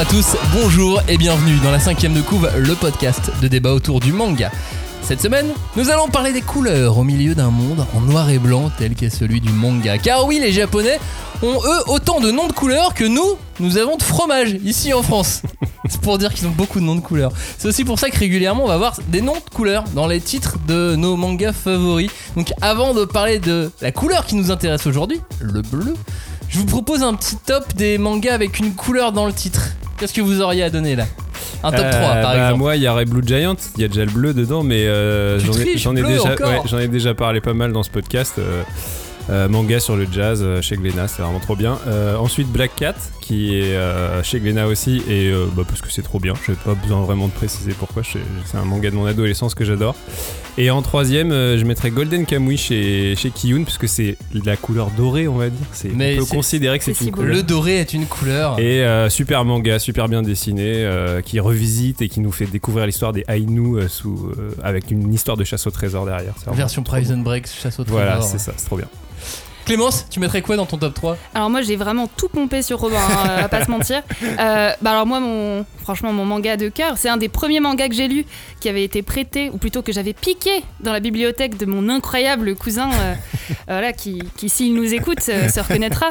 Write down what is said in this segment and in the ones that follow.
à tous, bonjour et bienvenue dans la cinquième de couve, le podcast de débat autour du manga. Cette semaine, nous allons parler des couleurs au milieu d'un monde en noir et blanc tel qu'est celui du manga. Car oui, les japonais ont eux autant de noms de couleurs que nous, nous avons de fromage ici en France. C'est pour dire qu'ils ont beaucoup de noms de couleurs. C'est aussi pour ça que régulièrement on va voir des noms de couleurs dans les titres de nos mangas favoris. Donc avant de parler de la couleur qui nous intéresse aujourd'hui, le bleu, je vous propose un petit top des mangas avec une couleur dans le titre. Qu'est-ce que vous auriez à donner là? Un top 3 Euh, par bah, exemple. Moi, il y aurait Blue Giant, il y a déjà le bleu dedans, mais euh, ai, ai déjà, ouais, j'en ai déjà parlé pas mal dans ce podcast. euh, euh, manga sur le jazz euh, chez Glénat, c'est vraiment trop bien. Euh, ensuite Black Cat, qui est euh, chez Glénat aussi, et euh, bah, parce que c'est trop bien, j'ai pas besoin vraiment de préciser pourquoi, c'est un manga de mon adolescence que j'adore. Et en troisième, euh, je mettrais Golden Kamuy chez, chez Kiyun, parce que c'est la couleur dorée, on va dire. C'est, Mais on peut considérer que c'est, une si couleur. Le doré est une couleur. Et euh, super manga, super bien dessiné, euh, qui revisite et qui nous fait découvrir l'histoire des Ainu euh, sous, euh, avec une histoire de chasse au trésor derrière. Version Prison Break, chasse au bien. Voilà, trésor. c'est ça, c'est trop bien. Clémence, tu mettrais quoi dans ton top 3 Alors moi j'ai vraiment tout pompé sur Robin, hein, à pas se mentir. Euh, bah alors moi mon, franchement mon manga de cœur, c'est un des premiers mangas que j'ai lu qui avait été prêté ou plutôt que j'avais piqué dans la bibliothèque de mon incroyable cousin, euh, euh, voilà qui, qui s'il nous écoute euh, se reconnaîtra,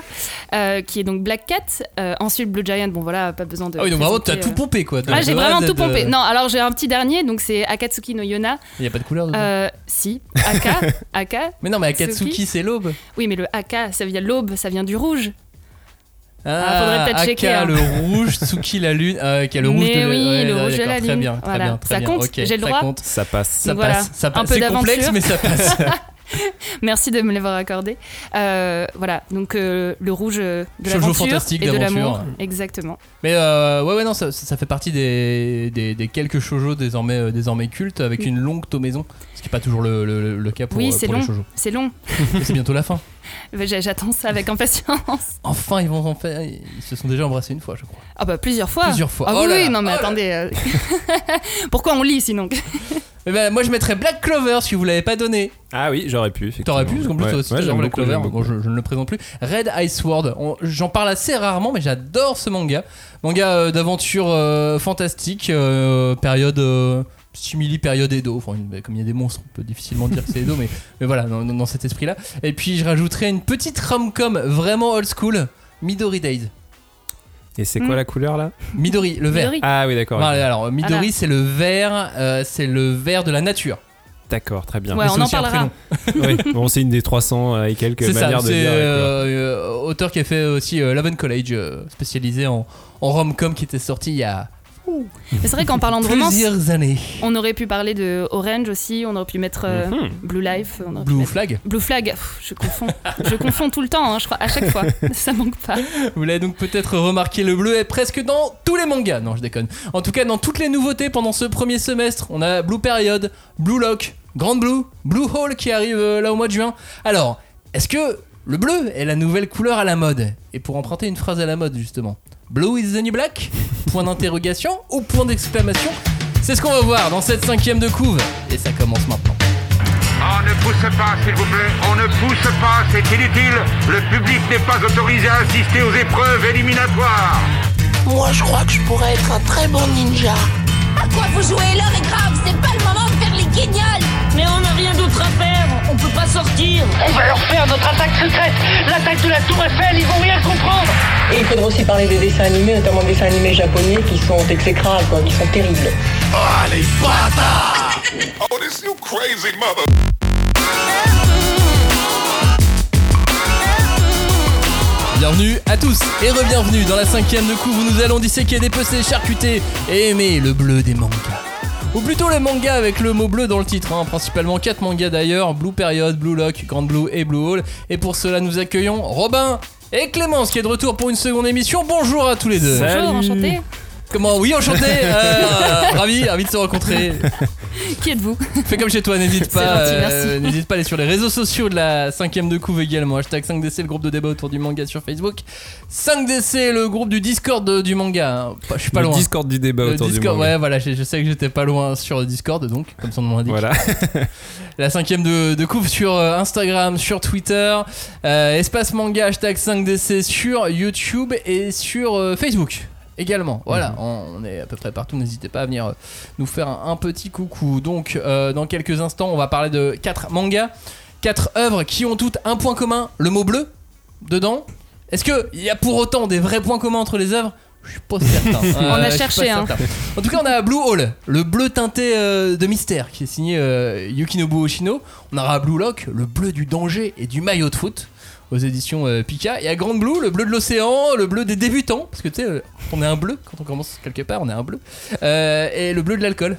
qui est donc Black Cat. Ensuite Blue Giant, bon voilà pas besoin de. Ah oui, donc vraiment, t'as tout pompé quoi. Ah, j'ai vraiment tout pompé. Non, alors j'ai un petit dernier, donc c'est Akatsuki no Yona. Il y a pas de couleur dedans? Euh, si, Aka, Aka. Mais non, mais Akatsuki. c'est l'aube. Oui, mais le Aka, ça vient de l'aube, ça vient du rouge. Ah, faudrait peut-être Aka, checker, hein. le rouge, Tsuki, la lune. Ah, ok, le rouge Mais de oui, ouais, le rouge de la Très lune. bien, très Voilà. bien, très Ça bien. compte J'ai le ça droit compte. Ça passe. Ça Donc voilà, passe, ça un passe. peu C'est complexe, mais ça passe. Merci de me l'avoir accordé. Euh, voilà, donc euh, le rouge de l'aventure fantastique et de l'amour. Exactement. mais euh, ouais, ouais, non, ça, ça fait partie des, des, des quelques shoujo désormais, désormais cultes avec Oui. une longue tomaison. Ce qui n'est pas toujours le, le, le cas pour, Oui, c'est pour les long. shoujo. C'est long. C'est bientôt la fin. J- J'attends ça avec impatience. Enfin, ils vont en faire. Ils se sont déjà embrassés une fois, je crois. Ah bah plusieurs fois. Plusieurs fois. Ah Oh oui, là non mais Oh attendez. Pourquoi on lit sinon Eh ben, moi, je mettrais Black Clover si vous l'avez pas donné. Ah oui, j'aurais pu. T'aurais pu, parce qu'en plus, Ouais, aussi, ouais, Black beaucoup, Clover. Bon, je, je ne le présente plus. Red Ice Sword. J'en parle assez rarement, mais j'adore ce manga. Manga euh, d'aventure euh, fantastique, euh, période. Simili période Edo, enfin, comme il y a des monstres, on peut difficilement dire que c'est Edo, mais, mais voilà, dans, dans cet esprit-là. Et puis je rajouterais une petite rom-com vraiment old school, Midori Days. Et c'est quoi Hmm. la couleur là? Midori, le vert. Midori. Ah oui, d'accord. Alors Midori, Voilà. c'est le vert, euh, c'est le vert de la nature. D'accord, très bien. Ouais, on c'est en parlera. Oui, bon, c'est une des 300 et quelques C'est ça, manières de dire. euh, euh, auteur qui a fait aussi euh, Laven College, euh, spécialisé en, en rom-com qui était sorti il y a Mais c'est vrai qu'en parlant de romance, plusieurs années. on aurait pu parler de Orange aussi, on aurait pu mettre euh, Mhm. Blue Life. On aurait pu Blue mettre- Flag. Blue Flag, Pff, je confonds. je confonds tout le temps, hein, je crois, à chaque fois. Ça manque pas. Vous l'avez donc peut-être remarqué, le bleu est presque dans tous les mangas. Non, je déconne. En tout cas, dans toutes les nouveautés pendant ce premier semestre, on a Blue Period, Blue Lock, Grand Blue, Blue Hole qui arrive euh, là au mois de juin. Alors, est-ce que le bleu est la nouvelle couleur à la mode? Et pour emprunter une phrase à la mode, justement, Blue is the new black? Point d'interrogation ou point d'exclamation? C'est ce qu'on va voir dans cette cinquième de couve. Et ça commence maintenant. On ne pousse pas, s'il vous plaît. On ne pousse pas, c'est inutile. Le public n'est pas autorisé à assister aux épreuves éliminatoires. Moi, je crois que je pourrais être un très bon ninja. À quoi vous jouez? L'heure est grave, c'est pas le moment de faire les guignols Mais on n'a rien d'autre à faire, on peut pas sortir. On va leur faire notre attaque secrète L'attaque de la Tour Eiffel, ils vont rien comprendre Et il faudra aussi parler des dessins animés, notamment des dessins animés japonais qui sont exécrables, quoi, qui sont terribles. Bienvenue à tous et re-bienvenue dans la cinquième de couve où nous allons disséquer, dépecer, charcuter et aimer le bleu des mangas. Ou plutôt les mangas avec le mot bleu dans le titre, hein. principalement 4 mangas d'ailleurs, Blue Period, Blue Lock, Grand Blue et Blue Hole. Et pour cela nous accueillons Robin et Clémence qui est de retour pour une seconde émission. Bonjour à tous les deux. Salut. Bonjour, enchanté. Comment Oui, enchanté. euh, ravi, ravi de se rencontrer. Qui êtes-vous Fais comme chez toi, n'hésite pas. euh, n'hésite pas à aller sur les réseaux sociaux de la cinquième de couve également. Hashtag 5DC, le groupe de débat autour du manga sur Facebook. 5DC, le groupe du Discord de- du manga. Je suis pas le loin. Discord du débat Le autour Discord, du manga. ouais, voilà, je, je sais que j'étais pas loin sur le Discord, donc, comme son nom l'indique. Voilà. La cinquième de, de couve sur euh, Instagram, sur Twitter, euh, espace manga, hashtag 5DC sur YouTube et sur euh, Facebook également. Voilà, Mhm. on, est à peu près partout. N'hésitez pas à venir euh, nous faire un, un petit coucou. Donc, euh, dans quelques instants, on va parler de quatre mangas, quatre œuvres qui ont toutes un point commun le mot bleu dedans. Est-ce qu'il y a pour autant des vrais points communs entre les œuvres? Je suis pas certain. On a cherché, hein. En tout cas, on a Blue Hole, le bleu teinté euh, de mystère, qui est signé euh, Yukinobu Oshino. On aura Blue Lock, le bleu du danger et du maillot de foot, aux éditions euh, Pika. Et à Grande Blue, le bleu de l'océan, le bleu des débutants, parce que tu sais, euh, on est un bleu quand on commence quelque part, on est un bleu. Euh, et le bleu de l'alcool.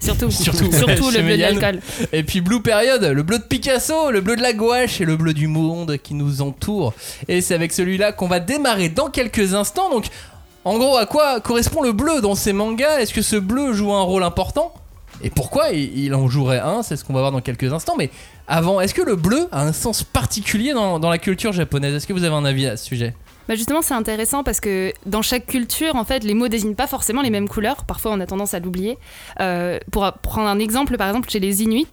Surtout, Surtout, le bleu de l'alcool. Et puis Blue Period, le bleu de Picasso, le bleu de la gouache et le bleu du monde qui nous entoure. Et c'est avec celui-là qu'on va démarrer dans quelques instants. Donc, en gros, à quoi correspond le bleu dans ces mangas? Est-ce que ce bleu joue un rôle important? Et pourquoi il il en jouerait un? C'est ce qu'on va voir dans quelques instants. Mais avant, est-ce que le bleu a un sens particulier dans, dans la culture japonaise? Est-ce que vous avez un avis à ce sujet? Bah justement, c'est intéressant parce que dans chaque culture, en fait, les mots désignent pas forcément les mêmes couleurs. Parfois, on a tendance à l'oublier. Euh, pour prendre un exemple, par exemple, chez les Inuits,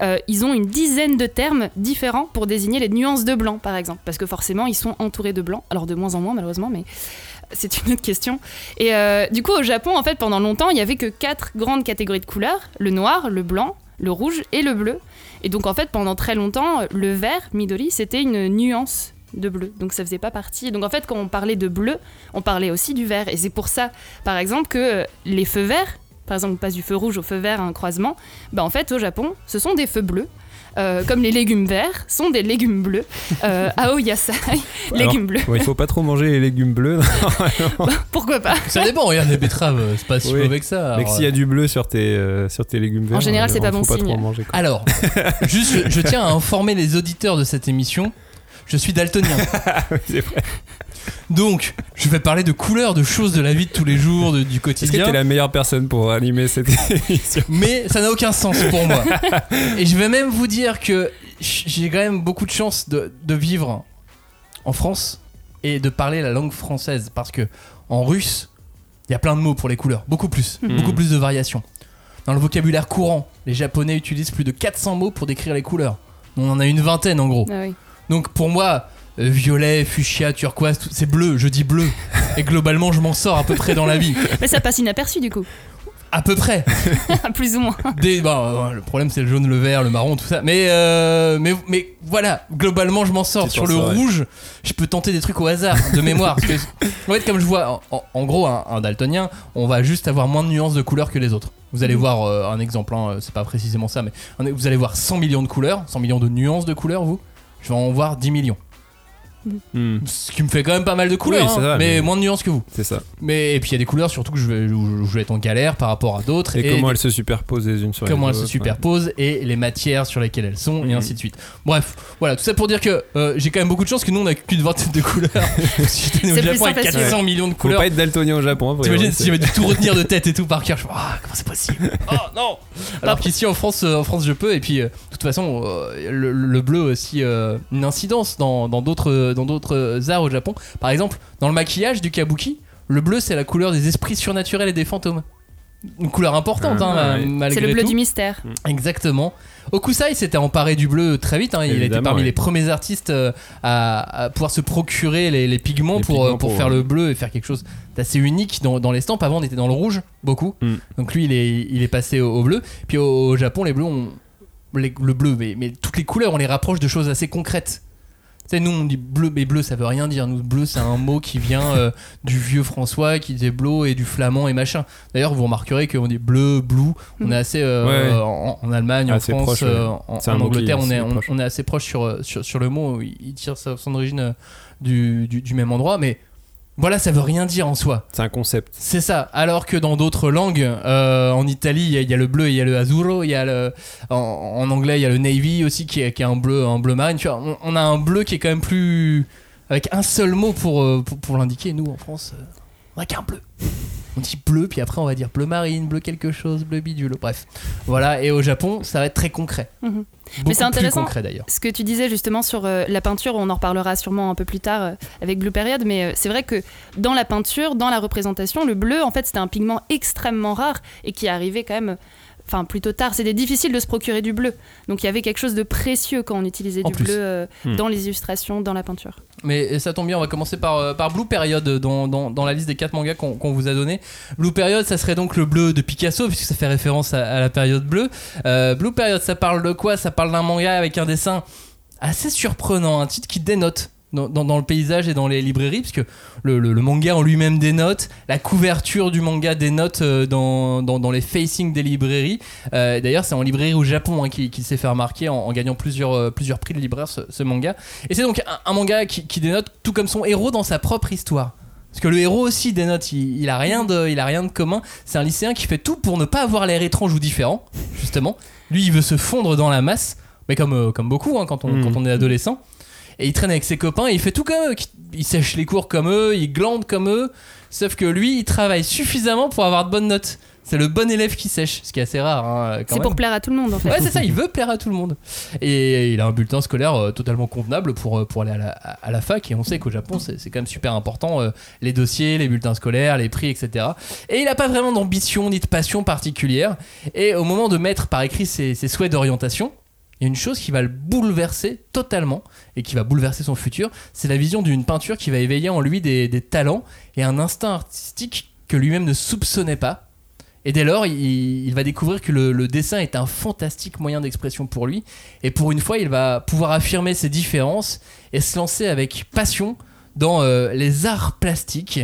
euh, ils ont une dizaine de termes différents pour désigner les nuances de blanc, par exemple, parce que forcément, ils sont entourés de blanc. Alors de moins en moins, malheureusement, mais c'est une autre question. Et euh, du coup, au Japon, en fait, pendant longtemps, il y avait que quatre grandes catégories de couleurs le noir, le blanc, le rouge et le bleu. Et donc, en fait, pendant très longtemps, le vert, Midori, c'était une nuance de bleu. Donc, ça faisait pas partie. Donc, en fait, quand on parlait de bleu, on parlait aussi du vert. Et c'est pour ça, par exemple, que euh, les feux verts, par exemple, on passe du feu rouge au feu vert à un croisement, bah, en fait, au Japon, ce sont des feux bleus. Euh, comme les légumes verts sont des légumes bleus. Euh, Aoyasai, légumes bleus. Ouais, il faut pas trop manger les légumes bleus. Pourquoi pas Ça dépend, regarde les betteraves, c'est pas si Oui. mauvais que ça. Mais s'il y a du bleu sur tes, euh, sur tes légumes verts, général, euh, c'est pas faut bon pas signe. trop en manger. Alors, juste, je, je tiens à informer les auditeurs de cette émission. Je suis daltonien. C'est vrai. Donc, je vais parler de couleurs, de choses de la vie de tous les jours, de- du Est-ce que quotidien. t'es la meilleure personne pour animer cette émission? Mais ça n'a aucun sens pour moi. Et je vais même vous dire que j'ai quand même beaucoup de chance de, de vivre en France et de parler la langue française. Parce que en russe, il y a plein de mots pour les couleurs. Beaucoup plus. Mhm. Beaucoup plus de variations. Dans le vocabulaire courant, les Japonais utilisent plus de 400 mots pour décrire les couleurs. On en a une vingtaine en gros. Ah oui. Donc pour moi, euh, violet, fuchsia, turquoise, tout- c'est bleu, je dis bleu. Et globalement, je m'en sors à peu près dans la vie. Mais ça passe inaperçu du coup, À peu près. plus ou moins. Des, bah, euh, le problème, c'est le jaune, le vert, le marron, tout ça. Mais, euh, mais, mais voilà, globalement, je m'en sors. Tu Sur t'en le sors, ouais. rouge, je peux tenter des trucs au hasard, de mémoire. Parce que, en fait, comme je vois, en, en- en gros, un, un daltonien, on va juste avoir moins de nuances de couleurs que les autres. Vous allez voir euh, un exemple, hein, c'est pas précisément ça, mais un- vous allez voir 100 millions de couleurs, 100 millions de nuances de couleurs, vous. Je vais en voir 10 millions. Hmm, Ce qui me fait quand même pas mal de couleurs, Oui, hein, ça, mais, mais- moins de nuances que vous. C'est ça. Mais et puis il y a des couleurs surtout que je vais, où je vais être en galère par rapport à d'autres. Et, comment elles se superposent les unes sur les autres comment elles se ouais. superposent et les matières sur lesquelles elles sont et Mhm. ainsi de suite. Bref, voilà, tout ça pour dire que euh, j'ai quand même beaucoup de chance que nous on a qu'une vingtaine de couleurs. si j'étais au C'est plus Japon avec sympathique. 400 millions de Faut couleurs. pas être daltonien au Japon. après, T'imagines si j'avais dû tout retenir de tête et tout par cœur, je me ah comment c'est possible? Oh non Alors qu'ici en France, euh, en France je peux et puis euh, de toute façon euh, le, le bleu a aussi euh, une incidence dans dans d'autres dans d'autres arts au Japon. Par exemple, dans le maquillage du kabuki, le bleu c'est la couleur des esprits surnaturels et des fantômes. Une couleur importante, Ah, hein, ouais. malgré C'est le bleu tout. du mystère. Exactement. Okusai s'était emparé du bleu très vite. hein. Il était parmi ouais. les premiers artistes euh, à, à pouvoir se procurer les, les pigments Les pour, pigments euh, pour pour, faire euh, le bleu et faire quelque chose d'assez unique dans, dans l'estampe. Avant, on était dans le rouge, beaucoup. Mm. Donc lui, il est, il est passé au, au bleu. Puis au, au Japon, les bleus, on, les- le bleu, mais, mais toutes les couleurs, on les rapproche de choses assez concrètes. Tu sais, nous on dit bleu, mais bleu ça veut rien dire. Nous, bleu c'est un mot qui vient euh, du vieux François qui disait bleu et du flamand et machin. D'ailleurs, vous remarquerez qu'on dit bleu, blue. On Mm. est assez euh, Ouais, ouais. en, en Allemagne, en Assez France, proche, ouais. euh, en, Angleterre, est on est, assez on, proche. on est assez proche sur, euh, sur, sur le mot. Il tire son origine euh, du, du, du même endroit, mais voilà, ça veut rien dire en soi. C'est un concept. C'est ça. Alors que dans d'autres langues, euh, en Italie, il y, a- il y a le bleu, il y a le azzurro, il y a le, en, en anglais, il y a le navy aussi qui est, qui est un bleu, un bleu marine. Tu vois, on, on a un bleu qui est quand même plus avec un seul mot pour euh, pour, pour l'indiquer. Nous en France, euh, on a qu'un bleu. On dit bleu, puis après on va dire bleu marine, bleu quelque chose, bleu bidule. Bref, voilà. Et au Japon, ça va être très concret. Mhm. Mais c'est intéressant. concret d'ailleurs. Ce que tu disais justement sur euh, la peinture, on en reparlera sûrement un peu plus tard euh, avec Blue Period, mais euh, c'est vrai que dans la peinture, dans la représentation, le bleu, en fait, c'était un pigment extrêmement rare et qui arrivait quand même enfin plutôt tard, c'était difficile de se procurer du bleu. Donc il y avait quelque chose de précieux quand on utilisait En du plus. bleu euh, Hmm. dans les illustrations, dans la peinture. Mais ça tombe bien, on va commencer par, euh, par Blue Period dans, dans, dans la liste des 4 mangas qu'on vous a donné. Blue Period, ça serait donc le bleu de Picasso, puisque ça fait référence à, à la période bleue. Euh, Blue Period, ça parle de quoi? Ça parle d'un manga avec un dessin assez surprenant, un titre qui dénote. Dans, dans- dans le paysage et dans les librairies, puisque le, le- le manga en lui-même dénote, la couverture du manga dénote euh, dans, dans, les facings des librairies. Euh, D'ailleurs, c'est en librairie au Japon hein, qu'il s'est fait remarquer en, en gagnant plusieurs, euh, plusieurs prix de libraire, ce, ce manga. Et c'est donc un, un manga qui, qui dénote tout comme son héros dans sa propre histoire. Parce que le héros aussi dénote, il, il a rien de, il a rien de commun. C'est un lycéen qui fait tout pour ne pas avoir l'air étrange ou différent, justement. Lui, il veut se fondre dans la masse, mais comme, comme beaucoup hein, quand, on, Mhm. quand on est adolescent. Et il traîne avec ses copains, et il fait tout comme eux. Il sèche les cours comme eux, il glande comme eux. Sauf que lui, il travaille suffisamment pour avoir de bonnes notes. C'est le bon élève qui sèche, ce qui est assez rare. hein, C'est pour plaire à tout le monde en fait. Ouais, c'est ça, il veut plaire à tout le monde. Et il a un bulletin scolaire euh, totalement convenable pour, euh, pour aller à la, à la fac. Et on sait qu'au Japon, c'est c'est quand même super important euh, les dossiers, les bulletins scolaires, les prix, etc. Et il n'a pas vraiment d'ambition ni de passion particulière. Et au moment de mettre par écrit ses, ses souhaits d'orientation, il y a une chose qui va le bouleverser totalement et qui va bouleverser son futur. C'est la vision d'une peinture qui va éveiller en lui des, talents et un instinct artistique que lui-même ne soupçonnait pas. Et dès lors, il, va découvrir que le, le dessin est un fantastique moyen d'expression pour lui. Et pour une fois, il va pouvoir affirmer ses différences et se lancer avec passion dans euh, les arts plastiques.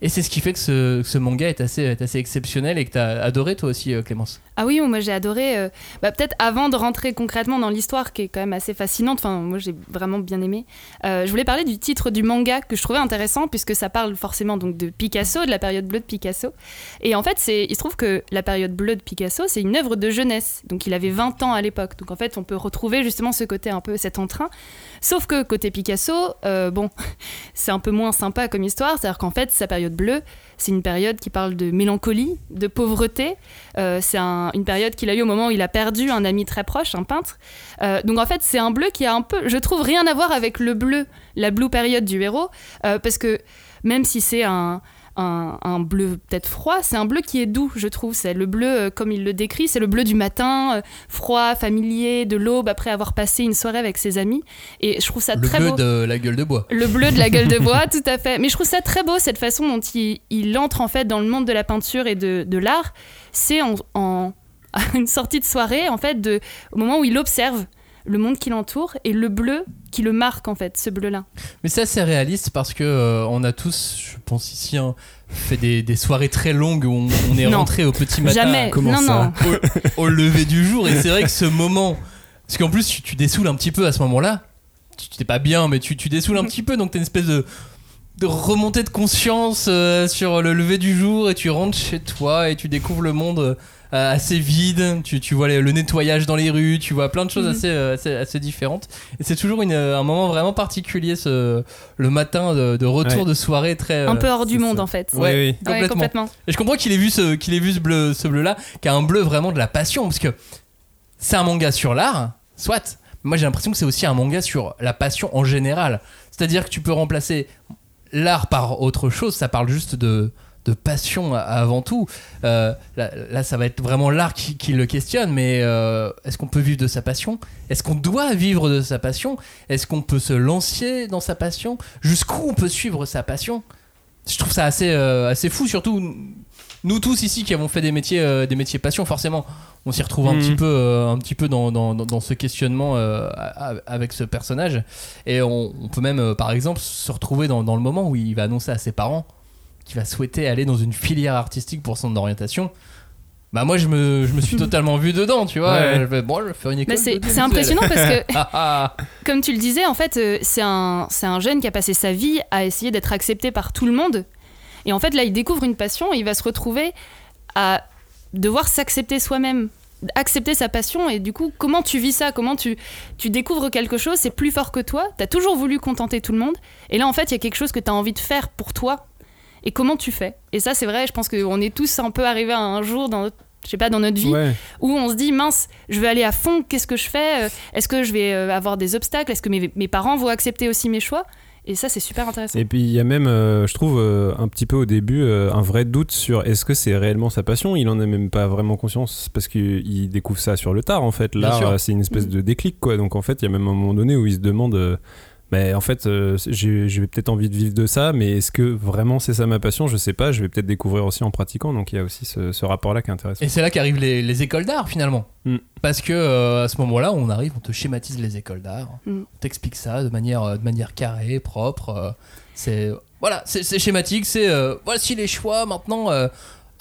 Et c'est ce qui fait que ce, manga est assez, exceptionnel et que tu as adoré toi aussi, euh, Clémence. Ah oui, moi j'ai adoré. euh, bah, Peut-être avant de rentrer concrètement dans l'histoire qui est quand même assez fascinante, enfin moi j'ai vraiment bien aimé, euh, je voulais parler du titre du manga que je trouvais intéressant puisque ça parle forcément donc de Picasso, de la période bleue de Picasso. Et en fait, il se trouve que la période bleue de Picasso, c'est une œuvre de jeunesse. Donc il avait 20 ans à l'époque. Donc en fait, on peut retrouver justement ce côté un peu, cet entrain. Sauf que côté Picasso, bon, c'est un peu moins sympa comme histoire. C'est-à-dire qu'en fait, sa période bleue, c'est une période qui parle de mélancolie, de pauvreté. Euh, c'est un- une période qu'il a eu au moment où il a perdu un ami très proche, un peintre. Euh, donc en fait, c'est un bleu qui a un peu, je trouve, rien à voir avec le bleu, la blue période du héros, euh, parce que même si c'est un un, un bleu peut-être froid, c'est un bleu qui est doux, je trouve. C'est le bleu, euh, comme il le décrit, c'est le bleu du matin, euh, froid, familier, de l'aube, après avoir passé une soirée avec ses amis. Et je trouve ça Le très bleu beau. de la gueule de bois. Le bleu de la gueule de bois, tout à fait. Mais je trouve ça très beau, cette façon dont il, il entre en fait dans le monde de la peinture et de, de l'art. C'est en, en- une sortie de soirée, en fait, de, au moment où il observe le monde qui l'entoure et le bleu qui le marque, en fait, ce bleu-là. Mais c'est assez réaliste parce que euh, on a tous, je pense ici, hein, fait des, des soirées très longues où on, on est rentré au petit matin Jamais. comment non, ça non. au, au lever du jour. Et c'est vrai que ce moment, parce qu'en plus tu, tu dessoules un petit peu à ce moment-là. Tu tu t'es pas bien, mais tu, tu dessoules un petit peu, donc t'as une espèce de, de remontée de conscience euh, sur le lever du jour et tu rentres chez toi et tu découvres le monde euh, assez vide. Tu, tu vois les- le nettoyage dans les rues, tu vois plein de choses Mhm. assez, euh, assez, assez différentes. Et c'est toujours une, euh, un moment vraiment particulier, ce, le matin de, de retour Ouais. de soirée très. Un euh, peu hors du monde, ça. en fait. Ouais. Oui, oui. Ouais, complètement. complètement. Et je comprends qu'il ait vu ce, qu'il ait vu ce bleu, ce bleu là, qui a un bleu vraiment de la passion, parce que c'est un manga sur l'art, soit. Moi j'ai l'impression que c'est aussi un manga sur la passion en général. C'est-à-dire que tu peux remplacer l'art par autre chose, ça parle juste de, de passion avant tout. Euh, là, là, ça va être vraiment l'art qui, qui le questionne, mais euh, est-ce qu'on peut vivre de sa passion? Est-ce qu'on doit vivre de sa passion? Est-ce qu'on peut se lancer dans sa passion? Jusqu'où on peut suivre sa passion? Je trouve ça assez, euh, assez fou, surtout nous tous ici qui avons fait des métiers, des métiers passion, forcément, on s'y retrouve un Mhm. petit peu, un petit peu dans, dans, ce questionnement avec ce personnage. Et on, on peut même, par exemple, se retrouver dans, dans le moment où il va annoncer à ses parents qu'il va souhaiter aller dans une filière artistique pour son orientation. Bah moi je me, je me suis totalement vu dedans, tu vois. Ouais. Je fais, bon, je vais faire une école. Mais c'est impressionnant parce que comme tu le disais, en fait, euh, c'est un, c'est un jeune qui a passé sa vie à essayer d'être accepté par tout le monde. Et en fait, là, il découvre une passion et il va se retrouver à devoir s'accepter soi-même, accepter sa passion. Et du coup, comment tu vis ça? Comment tu, tu découvres quelque chose? C'est plus fort que toi? Tu as toujours voulu contenter tout le monde? Et là, en fait, il y a quelque chose que tu as envie de faire pour toi. Et comment tu fais? Et ça, c'est vrai, je pense qu'on est tous un peu arrivés à un jour dans notre, je sais pas, dans notre vie Ouais. où on se dit mince, je vais aller à fond, qu'est-ce que je fais? Est-ce que je vais euh, avoir des obstacles? Est-ce que mes, mes parents vont accepter aussi mes choix? Et ça, c'est super intéressant. Et puis il y a même, euh, je trouve, euh, un petit peu au début, euh, un vrai doute sur est-ce que c'est réellement sa passion? Il en a même pas vraiment conscience parce qu'il découvre ça sur le tard en fait. Là, c'est une espèce de déclic quoi. Donc en fait, il y a même un moment donné où il se demande. Bah, en fait, euh, j'ai peut-être envie de vivre de ça, mais est-ce que vraiment c'est ça ma passion? Je sais pas. Je vais peut-être découvrir aussi en pratiquant. Donc il y a aussi ce, ce rapport-là qui est intéressant. Et c'est là qu'arrivent les, les écoles d'art finalement. Mm. Parce que euh, à ce moment-là, on arrive, on te schématise les écoles d'art, Mm. on t'explique ça de manière, euh, de manière carrée, propre. euh, c'est voilà, c'est schématique. C'est euh, voici les choix. Maintenant, euh,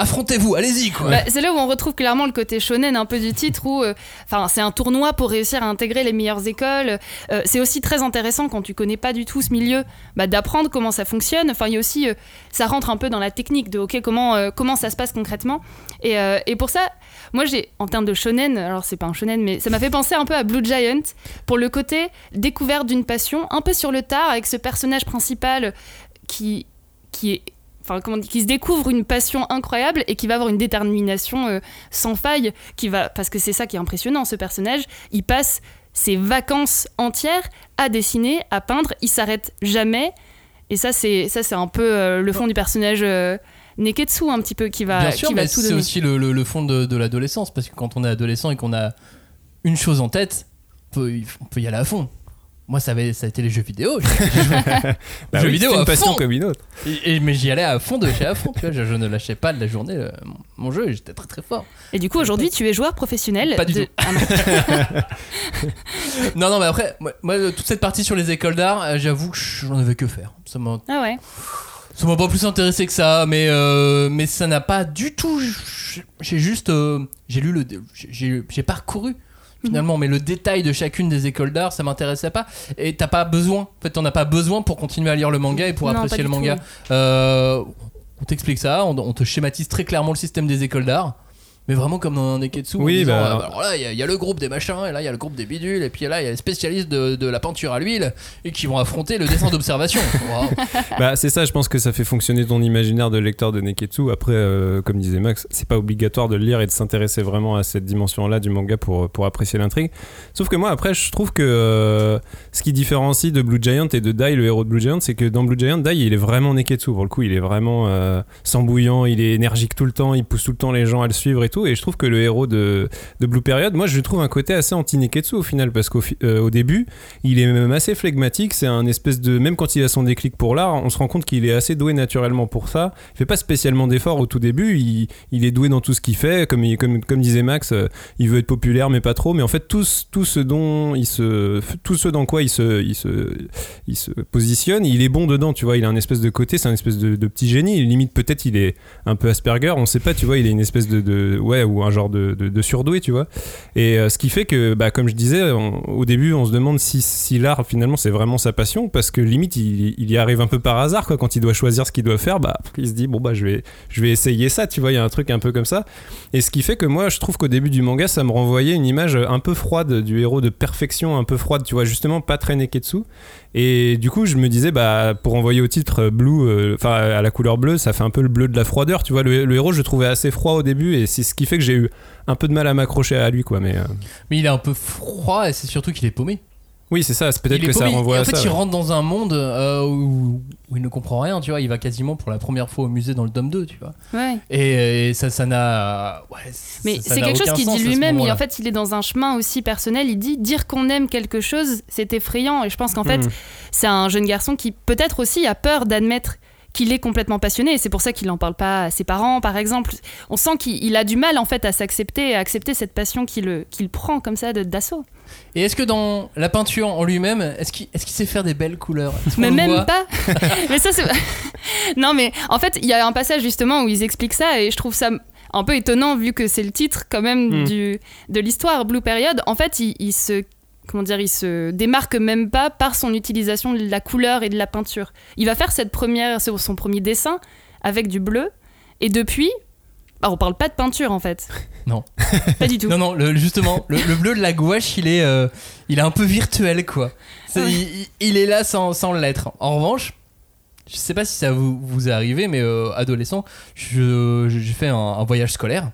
affrontez-vous, allez-y quoi. Bah, c'est là où on retrouve clairement le côté shonen un peu du titre où euh, enfin c'est un tournoi pour réussir à intégrer les meilleures écoles. Euh, c'est aussi très intéressant quand tu connais pas du tout ce milieu bah, d'apprendre comment ça fonctionne. Enfin il y a aussi euh, ça rentre un peu dans la technique de ok comment comment ça se passe concrètement. Et, et pour ça moi j'ai en termes de shonen alors c'est pas un shonen mais ça m'a fait penser un peu à Blue Giant pour le côté découverte d'une passion un peu sur le tard avec ce personnage principal qui qui est enfin comment on dit, qui se découvre une passion incroyable et qui va avoir une détermination euh, sans faille, qui va parce que c'est ça qui est impressionnant ce personnage, il passe ses vacances entières à dessiner, à peindre, il s'arrête jamais et ça c'est ça c'est un peu euh, le fond du personnage euh, Neketsu un petit peu qui va Bien sûr, qui va mais tout c'est aussi le, le- le fond de, de l'adolescence. Parce que quand on est adolescent et qu'on a une chose en tête, on peut, on peut y aller à fond. Moi, ça, avait, ça a été les jeux vidéo. Bah jeux oui, vidéo c'est à une passion fond. comme une autre. Et- et- mais j'y allais à fond de chez à fond. Tu vois, je, je ne lâchais pas de la journée euh, mon, mon jeu et j'étais très très fort. Et du coup aujourd'hui tu es joueur professionnel Pas du de- tout. Ah non. Non, non, mais après, moi, moi, toute cette partie sur les écoles d'art, euh, j'avoue que j'en avais que faire. Ça m'a Ah ouais. Ça m'a pas plus intéressé que ça, mais, euh, mais ça n'a pas du tout. j'ai- juste. euh, j'ai lu le. J'ai j'ai parcouru finalement, mais le détail de chacune des écoles d'art, ça m'intéressait pas. Et t'as pas besoin. En fait, t'en as pas besoin pour continuer à lire le manga et pour Non, apprécier le tout, manga. Euh, on t'explique ça, on, on te schématise très clairement le système des écoles d'art. Mais vraiment comme dans un Neketsu. en Oui, disant, bah, euh, alors là, il y, a- il y a le groupe des machins, et là, il y a le groupe des bidules, et puis là, il y a les spécialistes de, de la peinture à l'huile, et qui vont affronter le dessin d'observation. Bah, c'est ça, je pense que ça fait fonctionner ton imaginaire de lecteur de Neketsu. Après, euh, comme disait Max, c'est pas obligatoire de le lire et de s'intéresser vraiment à cette dimension-là du manga pour, pour apprécier l'intrigue. Sauf que moi, après, je trouve que euh, ce qui différencie de Blue Giant et de Dai, le héros de Blue Giant, c'est que dans Blue Giant, Dai, il est vraiment Neketsu. Pour le coup, il est vraiment euh, sans bouillant, il est énergique tout le temps, il pousse tout le temps les gens à le suivre et Et je trouve que le héros de, de Blue Period, moi, je trouve un côté assez anti-Neketsu au final, parce qu'au euh, début, il est même assez flegmatique. C'est un espèce de. Même quand il a son déclic pour l'art, on se rend compte qu'il est assez doué naturellement pour ça. Il fait pas spécialement d'efforts au tout début. Il, il est doué dans tout ce qu'il fait. Comme, comme, comme disait Max, euh, il veut être populaire, mais pas trop. Mais en fait, tout, tout ce dont il se. Tout ce dans quoi il se, il se, il se positionne, il est bon dedans, tu vois. Il a un espèce de côté, c'est un espèce de, petit génie. Limite, peut-être, il est un peu Asperger, on sait pas, tu vois. Il est une espèce de- ouais, ou un genre de, surdoué, tu vois. Et euh, ce qui fait que, bah, comme je disais, au début, on se demande si, si l'art, finalement, c'est vraiment sa passion, parce que limite, il, il y arrive un peu par hasard, quoi. Quand il doit choisir ce qu'il doit faire, bah, il se dit, bon, bah, je vais, je vais essayer ça, tu vois. Il y a un truc un peu comme ça. Et ce qui fait que moi, je trouve qu'au début du manga, ça me renvoyait une image un peu froide du héros de perfection, un peu froide, tu vois, justement, pas très Neketsu. Et du coup, je me disais, bah, pour envoyer au titre euh, blue, euh, enfin, à la couleur bleue, ça fait un peu le bleu de la froideur, tu vois. Le, héros, je le trouvais assez froid au début, et c'est ce qui fait que j'ai eu un peu de mal à m'accrocher à lui, quoi. Mais euh, Mais il est un peu froid et c'est surtout qu'il est paumé. Oui, c'est ça, c'est peut-être que ça renvoie Et en à fait, ça. il rentre dans un monde euh, où, où il ne comprend rien, tu vois. Il va quasiment pour la première fois au musée dans le tome 2, tu vois. Ouais. Et, et ça, ça n'a. Ouais, Mais ça- ça c'est quelque chose qu'il dit à lui-même. En fait, il est dans un chemin aussi personnel. Il dit dire qu'on aime quelque chose, c'est effrayant. Et je pense qu'en fait, Mhm. c'est un jeune garçon qui peut-être aussi a peur d'admettre qu'il est complètement passionné. Et c'est pour ça qu'il n'en parle pas à ses parents, par exemple. On sent qu'il il a du mal en fait à s'accepter, à accepter cette passion qu'il le- qu'il prend comme ça de- d'assaut. Et est-ce que dans la peinture en lui-même, est-ce qu'il est sait faire des belles couleurs? Mais même pas. mais ça, c'est. non, mais en fait, il y a un passage justement où ils expliquent ça et je trouve ça un peu étonnant vu que c'est le titre quand même Mm. du, de l'histoire Blue Period. En fait, il, il se. Comment dire, il se démarque même pas par son utilisation de la couleur et de la peinture. Il va faire cette première, son premier dessin avec du bleu et depuis, bah, on parle pas de peinture en fait. Non. Pas du tout. Non, non, le- justement, le, le bleu de la gouache, il est, euh, il est un peu virtuel, quoi. Ouais. il, est là sans, sans l'être. En revanche, je sais pas si ça vous, vous est arrivé, mais euh, adolescent, je- j'ai fait un, un voyage scolaire.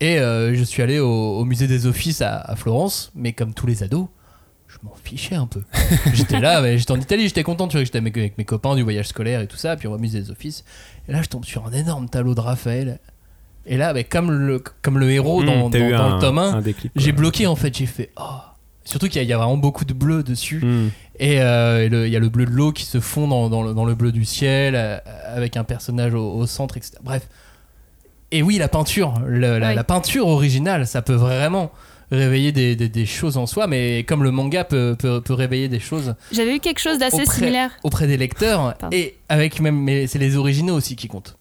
Et euh, je suis allé au, au musée des offices à, à Florence, mais comme tous les ados, je m'en fichais un peu. j'étais là, j'étais en Italie, j'étais content, tu vois, j'étais avec, avec mes copains du voyage scolaire et tout ça, puis remise des offices. Et là, je tombe sur un énorme tableau de Raphaël. Et là, bah, comme, le, comme le héros dans, Mmh, dans- un- le tome 1, un déclic, quoi. j'ai bloqué en fait, j'ai fait oh. Surtout qu'il y, a- il y a vraiment beaucoup de bleu dessus. Hmm. Et euh, il y a le bleu de l'eau qui se fond dans, dans le, dans le bleu du ciel, euh, avec un personnage au, au centre, etc. Bref. Et oui, la peinture, le- la, Oui. la peinture originale, ça peut vraiment réveiller des, des- des choses en soi, mais comme le manga peut, peut, peut réveiller des choses J'avais eu quelque chose d'assez similaire. auprès des lecteurs, Pardon. et avec même, mais c'est les originaux aussi qui comptent.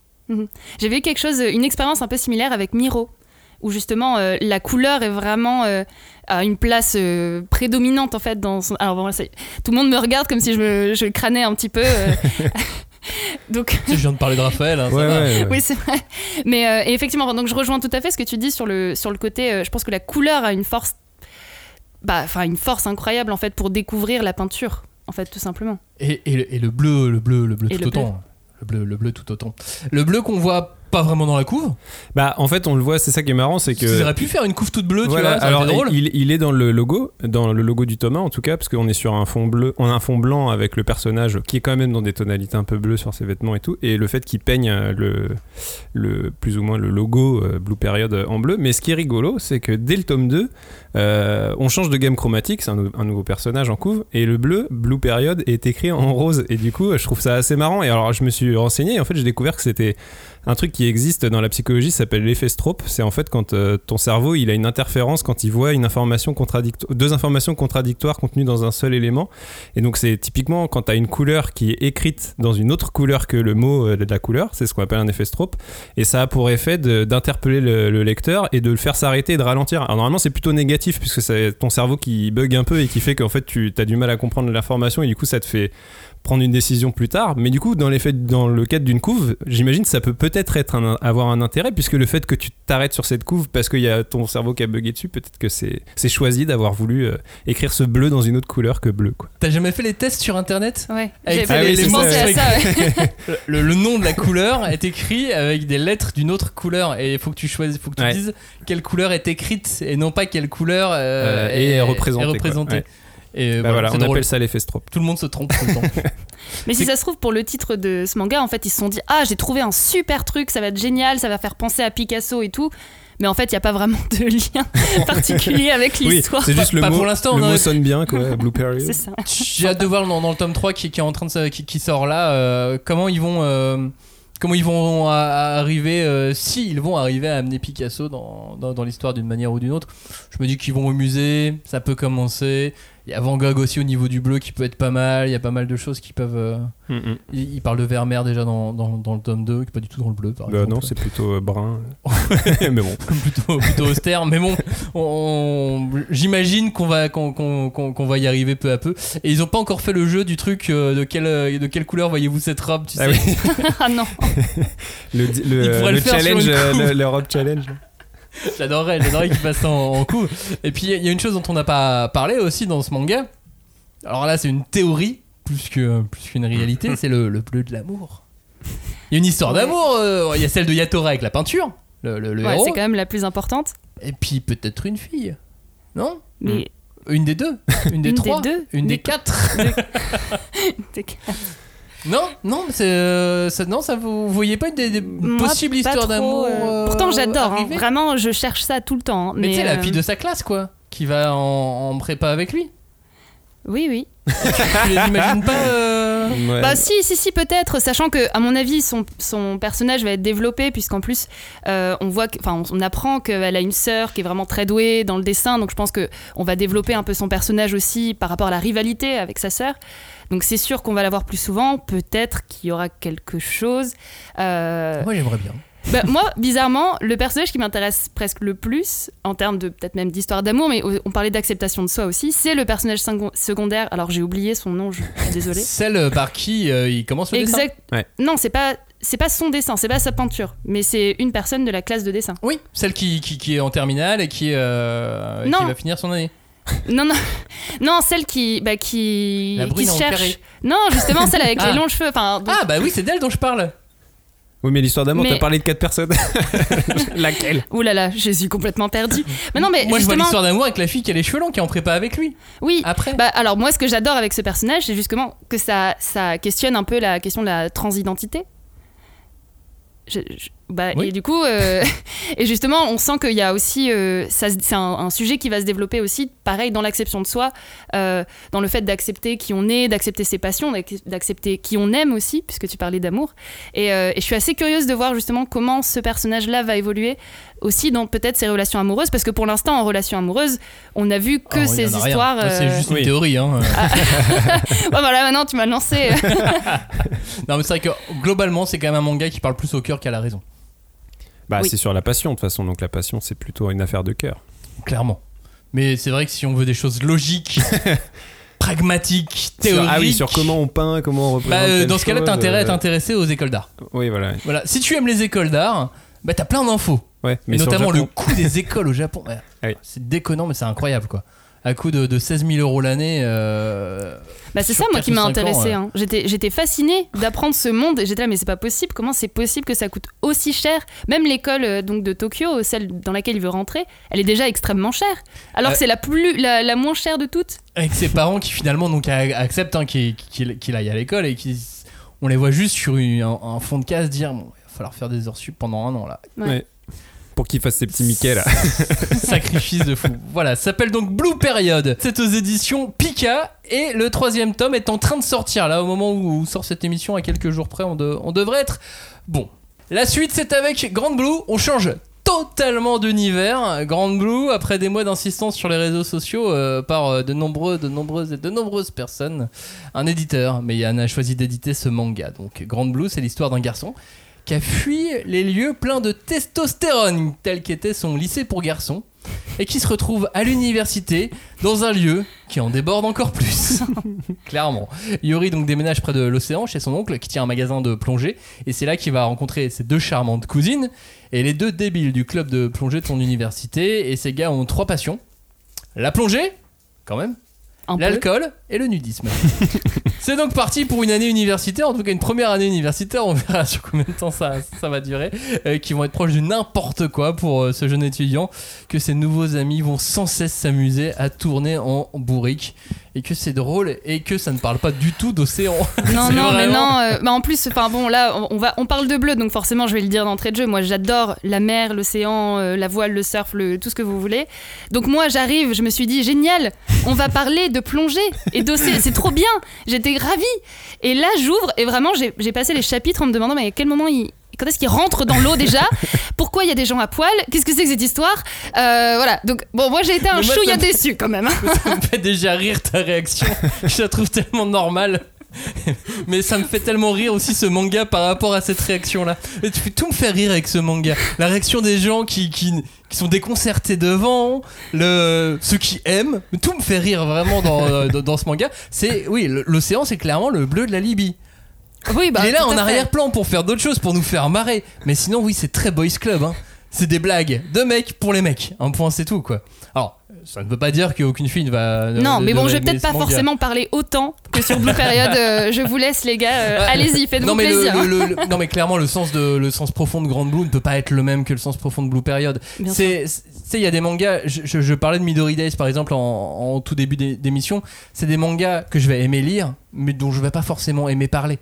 J'avais eu quelque chose, une expérience un peu similaire avec Miro, où justement euh, la couleur est vraiment euh, à une place euh, prédominante en fait dans son... Alors bon, ça tout le monde me regarde comme si je, me, je crânais un petit peu. euh. Donc je viens de parler de Raphaël, hein, ça Ouais, va. ouais, ouais. oui, c'est vrai. Mais euh, et effectivement, donc je rejoins tout à fait ce que tu dis sur le, sur le côté. euh, je pense que la couleur a une force, bah, enfin une force incroyable en fait pour découvrir la peinture, en fait, tout simplement. Et, et le, et le bleu, le bleu, le bleu Et tout le autant. Le bleu, le tout autant. Le bleu qu'on voit pas vraiment dans la couve. Bah, en fait, on le voit, c'est ça qui est marrant, c'est que. Ils auraient pu faire une couve toute bleue, Voilà, tu vois, alors drôle. il, il est dans le logo, dans le logo du Thomas en tout cas, parce qu'on est sur un fond bleu, on a un fond blanc avec le personnage qui est quand même dans des tonalités un peu bleues sur ses vêtements et tout, et le fait qu'il peigne euh, le, le plus ou moins le logo euh, Blue Period euh, en bleu. Mais ce qui est rigolo, c'est que dès le tome 2, euh, on change de gamme chromatique, c'est un, un nouveau personnage en couve, et le bleu Blue Period est écrit en rose, et du coup, je trouve ça assez marrant. Et alors, je me suis renseigné, et en fait, j'ai découvert que c'était un truc qui existe dans la psychologie s'appelle l'effet Strope. C'est en fait quand euh, ton cerveau il a une interférence quand il voit une information deux informations contradictoires contenues dans un seul élément. Et donc c'est typiquement quand tu as une couleur qui est écrite dans une autre couleur que le mot euh, de la couleur. C'est ce qu'on appelle un effet Strope. Et ça a pour effet d'interpeller le, le lecteur et de le faire s'arrêter et de ralentir. Alors normalement c'est plutôt négatif puisque c'est ton cerveau qui bug un peu et qui fait qu'en fait tu as du mal à comprendre l'information et du coup ça te fait prendre une décision plus tard. Mais du coup, dans, le cadre d'une couve, j'imagine que ça peut peut-être être un- avoir un intérêt, puisque le fait que tu t'arrêtes sur cette couve parce qu'il y a ton cerveau qui a bugué dessus, peut-être que c'est, c'est choisi d'avoir voulu euh, écrire ce bleu dans une autre couleur que bleu. Quoi. T'as jamais fait les tests sur internet? Ouais. Avec J'avais Ah oui, ça, ouais. ça. ouais. le, le nom de la couleur est écrit avec des lettres d'une autre couleur et il faut que tu choisisses, faut que tu Ouais. dises quelle couleur est écrite et non pas quelle couleur euh, Euh, est représentée, quoi. représentée. Et Bah voilà, on drôle. appelle ça l'effet Strope. Tout le monde se trompe tout le temps. Mais si ça se trouve, pour le titre de ce manga, en fait, ils se sont dit Ah, j'ai trouvé un super truc, ça va être génial, ça va faire penser à Picasso et tout. Mais en fait, il n'y a pas vraiment de lien particulier avec Oui, l'histoire. c'est juste le Pas mot. pour l'instant, le on mot sonne bien, quoi. Blue Period. c'est ça. J'ai hâte de voir dans, dans le tome 3 qui, qui est en train de qui, qui sort là euh, comment ils vont euh, comment ils vont arriver euh, si ils vont arriver à amener Picasso dans, dans, dans l'histoire d'une manière ou d'une autre. Je me dis qu'ils vont au musée, ça peut commencer. Il y a Van Gogh aussi au niveau du bleu qui peut être pas mal. Il y a pas mal de choses qui peuvent. euh, Mm, mm. il, il parle de Vermeer déjà dans, dans, dans le tome 2, qui est pas du tout dans le bleu par Bah exemple. non, c'est plutôt euh, brun. Mais bon. plutôt, plutôt austère. Mais bon, on- j'imagine qu'on va, qu'on, qu'on- qu'on- qu'on va y arriver peu à peu. Et ils ont pas encore fait le jeu du truc euh, de, quelle, euh, de quelle couleur voyez-vous cette robe, tu sais. Ah oui. ah non. Le, le, pourrait le le challenge, l'Europe Challenge. J'adorerais, j'adorerais qu'il fasse ça en, en coup. Et puis il y a une chose dont on n'a pas parlé aussi dans ce manga. Alors là, c'est une théorie plus que plus qu'une réalité. c'est le, le bleu de l'amour. Il y a une histoire Ouais. d'amour. euh, Il y a celle de Yatora avec la peinture, le, le- le Ouais, héros. c'est quand même la plus importante. Et puis peut-être une fille, non? Mais Une des deux, une des Une des trois, deux une des Des- quatre. t'es- Non, non, c'est euh, ça, non, ça vous, vous voyez pas une des, des moi, possibles histoires d'amour euh, euh, Pourtant, j'adore. hein. Vraiment, je cherche ça tout le temps. hein. Mais, tu sais, la fille de sa classe, quoi, qui va en, en prépa avec lui. Oui, oui. tu pas euh, Ouais. Bah si, si, si, peut-être, sachant que, à mon avis, son, son personnage va être développé, puisqu'en plus, euh, on voit, enfin, on, on apprend qu'elle a une sœur qui est vraiment très douée dans le dessin, donc je pense que on va développer un peu son personnage aussi par rapport à la rivalité avec sa sœur. Donc c'est sûr qu'on va la voir plus souvent, peut-être qu'il y aura quelque chose. Euh, Moi, j'aimerais bien. bah, moi, bizarrement, le personnage qui m'intéresse presque le plus, en termes de peut-être même d'histoire d'amour, mais on parlait d'acceptation de soi aussi, c'est le personnage second- secondaire. Alors j'ai oublié son nom, je suis désolée. Celle par qui euh, il commence le dessin. Exact. Ouais. Non, c'est pas c'est pas son dessin, c'est pas sa peinture, mais c'est une personne de la classe de dessin. Oui, celle qui, qui, qui est en terminale et qui, euh, Non. qui va finir son année. Non, non, non, celle qui bah, qui La qui brune se en cherche. Non, justement celle avec Ah. les longs cheveux. Enfin, donc- Ah, bah oui, c'est d'elle dont je parle. Oui, mais l'histoire d'amour, Mais- t'as parlé de quatre personnes. Laquelle? Ouh là là, je suis complètement perdue. Mais non, mais Moi, je vois justement, l'histoire d'amour avec la fille qui a les cheveux longs, qui est en prépa avec lui. oui. Après. Bah, alors moi, ce que j'adore avec ce personnage, c'est justement que ça, ça questionne un peu la question de la transidentité. Je- je- bah, Oui. Et du coup, euh, et justement, on sent qu'il y a aussi, euh, c'est un, un sujet qui va se développer aussi, pareil, dans l'acception de soi, euh, dans le fait d'accepter qui on est, d'accepter ses passions, d'ac- d'accepter qui on aime aussi, puisque tu parlais d'amour. Et, euh, et je suis assez curieuse de voir justement comment ce personnage-là va évoluer aussi dans peut-être ses relations amoureuses, parce que pour l'instant, en relation amoureuse, on a vu que y ces histoires. C'est juste une Oui. théorie. Hein. Ouais, voilà, maintenant tu m'as lancé. Non, mais c'est vrai que globalement, c'est quand même un manga qui parle plus au cœur qu'à la raison. Bah, Oui. c'est sur la passion, de toute façon. Donc la passion, c'est plutôt une affaire de cœur. Clairement. Mais c'est vrai que si on veut des choses logiques, pragmatiques, Sur- théoriques. ah oui, sur comment on peint, comment on représente. Bah, euh, dans ce cas-là, t'as intérêt à euh, t'intéresser aux écoles d'art. Oui, voilà. Voilà. Si tu aimes les écoles d'art, bah t'as plein d'infos. Ouais, Et mais sur notamment le coût des écoles au Japon. Ouais. Ah oui. C'est déconnant, mais c'est incroyable quoi. À coût de, de 16 000 euros l'année. euh, Bah, c'est ça, moi, qui m'a ans, hein. J'étais, j'étais fascinée d'apprendre ce monde. Et j'étais là, mais c'est pas possible. Comment c'est possible que ça coûte aussi cher? Même l'école euh, donc de Tokyo, celle dans laquelle il veut rentrer, elle est déjà extrêmement chère. Alors Euh, que c'est la plus, la, la moins chère de toutes. avec ses parents qui finalement donc a- acceptent hein, qu'il aille à l'école et qui on les voit juste sur une- un, un fond de case dire bon, il va falloir faire des heures sup pendant un an là. Ouais. Ouais. Pour qu'il fasse ses petits Mickey là. Sacrifice de fou. Voilà, s'appelle donc Blue Period. C'est aux éditions Pika et le troisième tome est en train de sortir là au moment où sort cette émission à quelques jours près on devrait être bon. La suite c'est avec Grand Blue, on change totalement d'univers. Grand Blue, après des mois d'insistance sur les réseaux sociaux euh, par euh, de nombreux, de nombreuses et de nombreuses personnes, un éditeur, mais Yann a choisi d'éditer ce manga. Donc Grand Blue, c'est l'histoire d'un garçon qui a fui les lieux pleins de testostérone, tel qu'était son lycée pour garçons, et qui se retrouve à l'université dans un lieu qui en déborde encore plus. Clairement. Yori donc déménage près de l'océan chez son oncle qui tient un magasin de plongée, et c'est là qu'il va rencontrer ses deux charmantes cousines et les deux débiles du club de plongée de son université. Et ces gars ont trois passions la plongée, quand même, l'alcool et le nudisme. C'est donc parti pour une année universitaire, en tout cas une première année universitaire, on verra sur combien de temps ça, ça va durer, euh, qui vont être proches du n'importe quoi pour euh, ce jeune étudiant, que ses nouveaux amis vont sans cesse s'amuser à tourner en bourrique, et que c'est drôle, et que ça ne parle pas du tout d'océan. Non, non, mais non. euh, bah en plus, enfin bon, là, on, on va, on parle de bleu, donc forcément, je vais le dire d'entrée de jeu. Moi, j'adore la mer, l'océan, euh, la voile, le surf, le, tout ce que vous voulez. Donc moi, j'arrive, je me suis dit, génial, on va parler de plongée et C'est trop bien. J'étais ravie. Et là, j'ouvre et vraiment, j'ai passé les chapitres en me demandant, mais à quel moment il quand est-ce qu'il rentre dans l'eau déjà? Pourquoi il y a des gens à poil? Qu'est-ce que c'est que cette histoire? Euh, Voilà. Donc bon, moi j'ai été un moi, chouïa déçu quand même. hein. ça me fait déjà rire ta réaction. Je la trouve tellement normale. Mais ça me fait tellement rire aussi ce manga par rapport à cette réaction-là. Et tu fais- Tout me fait rire avec ce manga. La réaction des gens qui, qui, qui sont déconcertés devant, le, ceux qui aiment. Tout me fait rire vraiment dans, euh, dans, dans ce manga. C'est oui, l'océan, c'est clairement le bleu de la Libye. Oui, bah, Il est là en arrière-plan pour faire d'autres choses, pour nous faire marrer. Mais sinon, oui, c'est très boys club. Hein. C'est des blagues de mecs pour les mecs. Un point, c'est tout quoi. Ça ne veut pas dire qu'aucune fille ne va. Non, ne- mais bon, je vais peut-être pas forcément parler autant que sur Blue Period. euh, je vous laisse, les gars. euh. Allez-y, faites-vous le- plaisir. le- le- non mais clairement le sens de le sens profond de Grand Blue ne peut pas être le même que le sens profond de Blue Period. C'est c'est- tu sais il y a des mangas je, je- je parlais de Midori Days par exemple en, en tout début d'é- d'émission, c'est des mangas que je vais aimer lire mais dont je vais pas forcément aimer parler.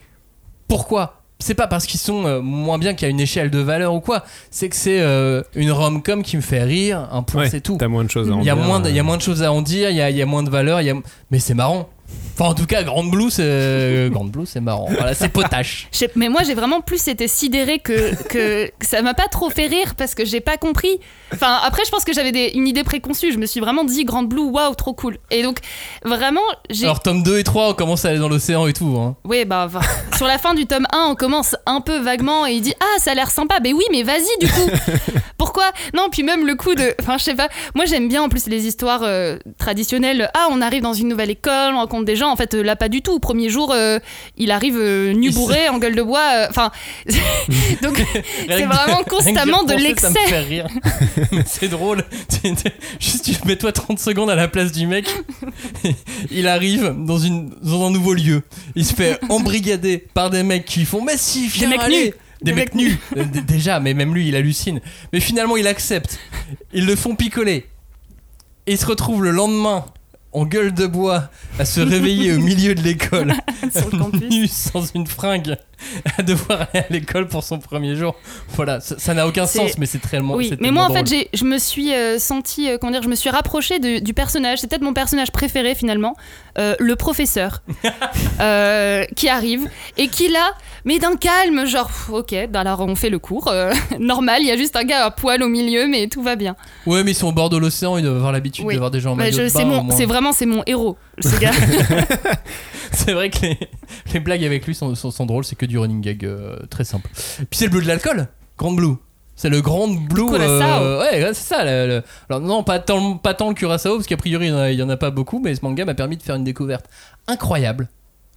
Pourquoi? C'est pas parce qu'ils sont euh, moins bien qu'il y a une échelle de valeur ou quoi, c'est que c'est euh, une rom-com qui me fait rire, un point Ouais, c'est tout. T'as moins de choses à en Il y, a dire, moins de, il y a euh. moins de choses à en dire, il y a, il y a moins de valeur, y a... mais c'est marrant. Enfin, en tout cas, Grande Blue, c'est Grande Blue, c'est marrant. Voilà, c'est potache. Mais moi, j'ai vraiment plus été sidérée que, que ça m'a pas trop fait rire parce que j'ai pas compris. Enfin, après, je pense que j'avais des- une idée préconçue. Je me suis vraiment dit Grande Blue, waouh, trop cool. Et donc, vraiment, j'ai. Alors, tome 2 et 3, on commence à aller dans l'océan et tout. Hein. Oui, bah, sur la fin du tome 1, on commence un peu vaguement et il dit Ah, ça a l'air sympa. Ben oui, mais vas-y, du coup. Pourquoi? Non, puis même le coup de. Enfin, je sais pas. Moi, j'aime bien en plus les histoires euh, traditionnelles. Ah, on arrive dans une nouvelle école, on rencontre des gens. En fait, euh, là, pas du tout. Au premier jour, euh, il arrive euh, nu bourré, en gueule de bois. euh, Enfin. donc, c'est vraiment constamment de repenser, Ça me l'excès. fait rire. C'est drôle. Juste, tu mets-toi 30 secondes à la place du mec. Il arrive dans, une, dans un nouveau lieu. Il se fait embrigader par des mecs qui font Mais si, viens, mecs allez. nus. Des Des mecs nus. Déjà, mais même lui, il hallucine. Mais finalement, il accepte. Ils le font picoler. Et il se retrouve le lendemain, en gueule de bois, à se réveiller au milieu de l'école, nu, sans une fringue, à devoir aller à l'école pour son premier jour. Voilà, ça n'a aucun sens, mais c'est tellement. Oui, mais moi en fait, drôle. je me suis euh, senti, comment dire, je me suis rapprochée de- du personnage. C'est peut-être mon personnage préféré finalement, euh, le professeur, euh, qui arrive et qui là, mais d'un calme, genre, ok, bah alors on fait le cours, euh, normal. Il y a juste un gars à poil au milieu, mais tout va bien. Ouais, mais ils sont au bord de l'océan, ils doivent avoir l'habitude Oui. d'avoir des gens en Bah, maillot de c'est bain, c'est vraiment c'est mon héros, ce gars. C'est vrai que les, les blagues avec lui sont, sont, sont drôles, c'est que du running gag euh, très simple. Puis c'est le bleu de l'alcool, Grand Blue. C'est le Grand Blue. Euh, ouais, c'est ça. le- le- alors non, pas tant, pas tant le Curaçao, parce qu'a priori il y en a- il y en a pas beaucoup, mais ce manga m'a permis de faire une découverte incroyable.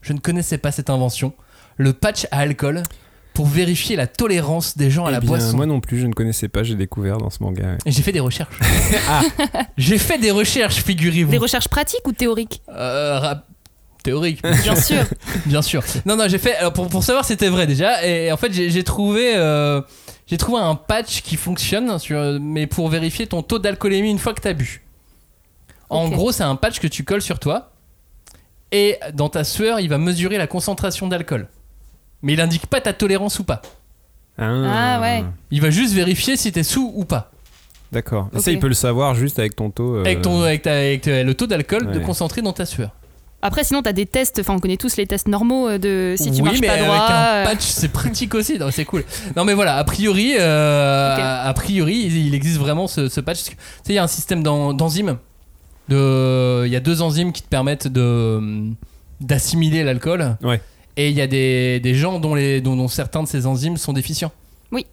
Je ne connaissais pas cette invention. Le patch à alcool pour vérifier la tolérance des gens à Eh la bien, boisson. Moi non plus, je ne connaissais pas, j'ai découvert dans ce manga. ouais. Et j'ai fait des recherches. J'ai fait des recherches, figurez-vous. Des recherches pratiques ou théoriques Euh, rap- théorique. Bien sûr. Bien sûr. Non, non, j'ai fait. Alors pour, pour savoir si c'était vrai déjà. Et en fait, j'ai trouvé. euh, j'ai trouvé un patch qui fonctionne, sur, mais pour vérifier ton taux d'alcoolémie une fois que t'as bu. En gros, c'est un patch que tu colles sur toi. Et dans ta sueur, il va mesurer la concentration d'alcool. Mais il indique pas ta tolérance ou pas. Ah, ouais. Il va juste vérifier si t'es sous ou pas. D'accord. Et Ok. ça, il peut le savoir juste avec ton taux. euh, Avec, ton, avec, ta- avec ta- le taux d'alcool de Ouais. concentré dans ta sueur. Après, sinon, t'as des tests. Enfin, on connaît tous les tests normaux euh, de si tu oui, marches mais pas avec droit. un euh, patch, c'est pratique aussi. Non, c'est cool. Non, mais voilà, a priori, euh, Ok. a, a priori, il il existe vraiment ce, ce patch. Tu sais, il y a un système d'en- d'enzymes. De, il y a deux enzymes qui te permettent de d'assimiler l'alcool. Ouais. Et il y a des, gens dont certains de ces enzymes sont déficients. Oui.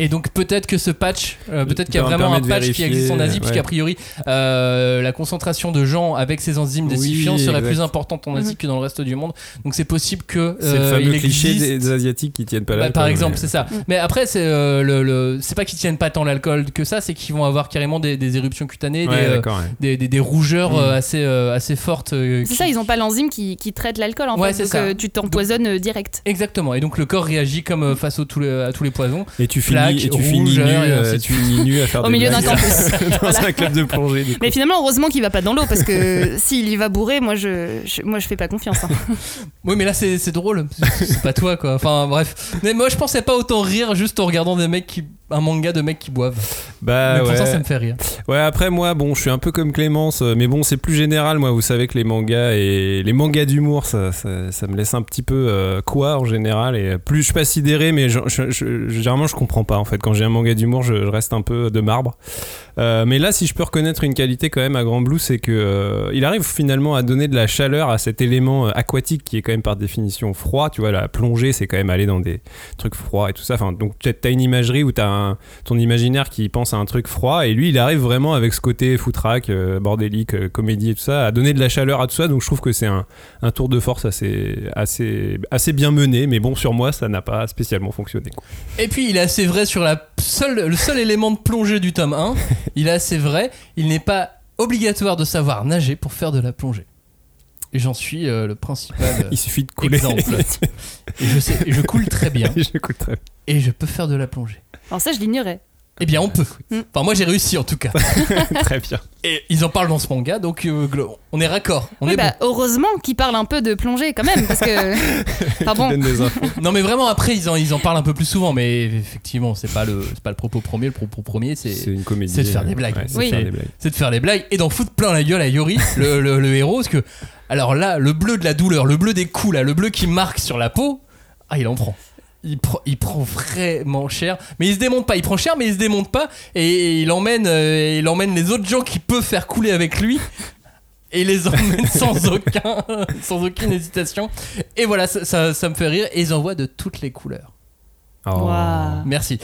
Et donc peut-être que ce patch, euh, peut-être qu'il y a vraiment un patch qui existe en Asie, ouais. puisqu'a priori euh, la concentration de gens avec ces enzymes Oui, désifiants serait exact. plus importante en Asie Mhm. que dans le reste du monde. Donc c'est possible que C'est le euh, fameux il cliché existe- des, des Asiatiques qui tiennent pas bah, l'alcool. par exemple, mais- c'est ça. Mais après, c'est euh, le, le- c'est pas qu'ils tiennent pas tant l'alcool que ça, c'est qu'ils vont avoir carrément des, des éruptions cutanées, Ouais, des, euh, d'accord. ouais. des, des- des rougeurs Mm. euh, assez, euh, assez fortes. euh, C'est qui- ça, ils ont pas l'enzyme qui, qui traite l'alcool en Ouais, fait. c'est Donc ça. euh, tu t'empoisonnes euh, direct. Exactement. Et donc le corps réagit comme euh, face à tous les poisons. Et tu finis, et tu finis nu, euh, tu finis nu à faire Au milieu d'un campus. dans Voilà. un club de plongée. Du coup. Mais finalement, heureusement qu'il va pas dans l'eau parce que s'il y va bourré, moi je, je- moi je fais pas confiance. hein. Oui, mais là c'est c'est drôle. C'est pas toi quoi. Enfin bref. Mais moi je pensais pas autant rire juste en regardant des mecs qui. Un manga de mecs qui boivent. Bah mais ouais. pourtant ça me fait rire. Ouais, après moi, bon, je suis un peu comme Clémence, euh, mais bon, c'est plus général. Moi, vous savez que les mangas et les mangas d'humour, ça, ça, ça me laisse un petit peu euh, quoi en général. Et plus je suis pas sidéré, mais je, je- je- généralement je comprends pas en fait. Quand j'ai un manga d'humour, je reste un peu de marbre. Euh, mais là, si je peux reconnaître une qualité quand même à Grand Blue, c'est que euh, il arrive finalement à donner de la chaleur à cet élément euh, aquatique qui est quand même par définition froid. Tu vois, la plongée, c'est quand même aller dans des trucs froids et tout ça. Enfin, donc peut-être t'as une imagerie où t'as un, ton imaginaire qui pense à un truc froid et lui il arrive vraiment avec ce côté foutraque, euh, bordélique, comédie et tout ça à donner de la chaleur à tout ça donc je trouve que c'est un, un tour de force assez, assez, assez bien mené mais bon sur moi ça n'a pas spécialement fonctionné. Et puis il est assez vrai sur la seule, le seul élément de plongée du tome 1. Il est assez vrai. Il n'est pas obligatoire de savoir nager pour faire de la plongée. Et j'en suis euh, le principal euh, il suffit de couler exemple. Et je, sais, et je coule très bien. je coule très bien. Et je peux faire de la plongée. Alors ça, je l'ignorais. Eh bien, on peut. Mm. Enfin, moi j'ai réussi en tout cas. très bien Et ils en parlent dans ce manga, donc euh, on est raccord. On Oui, est bah, heureusement qu'il parle un peu de plongée quand même parce que. Enfin bon. donne des infos. bon. Non, mais vraiment après ils en, ils en parlent un peu plus souvent, mais effectivement c'est pas le c'est pas le propos premier. Le propos premier c'est c'est une comédie c'est de faire euh, des blagues. ouais, c'est de Oui. faire des blagues. c'est de faire des blagues et d'en foutre plein la gueule à Yori, le, le- le héros, parce que alors là, le bleu de la douleur, le bleu des coups, là, le bleu qui marque sur la peau, ah, il en prend. Il, prend- il prend vraiment cher, mais il se démonte pas. Il prend cher, mais il se démonte pas, et il emmène, euh, il emmène les autres gens qui peuvent faire couler avec lui. Et il les emmène sans aucun, sans aucune hésitation. Et voilà, ça, ça, ça me fait rire. Et ils en voient de toutes les couleurs. Oh. Merci.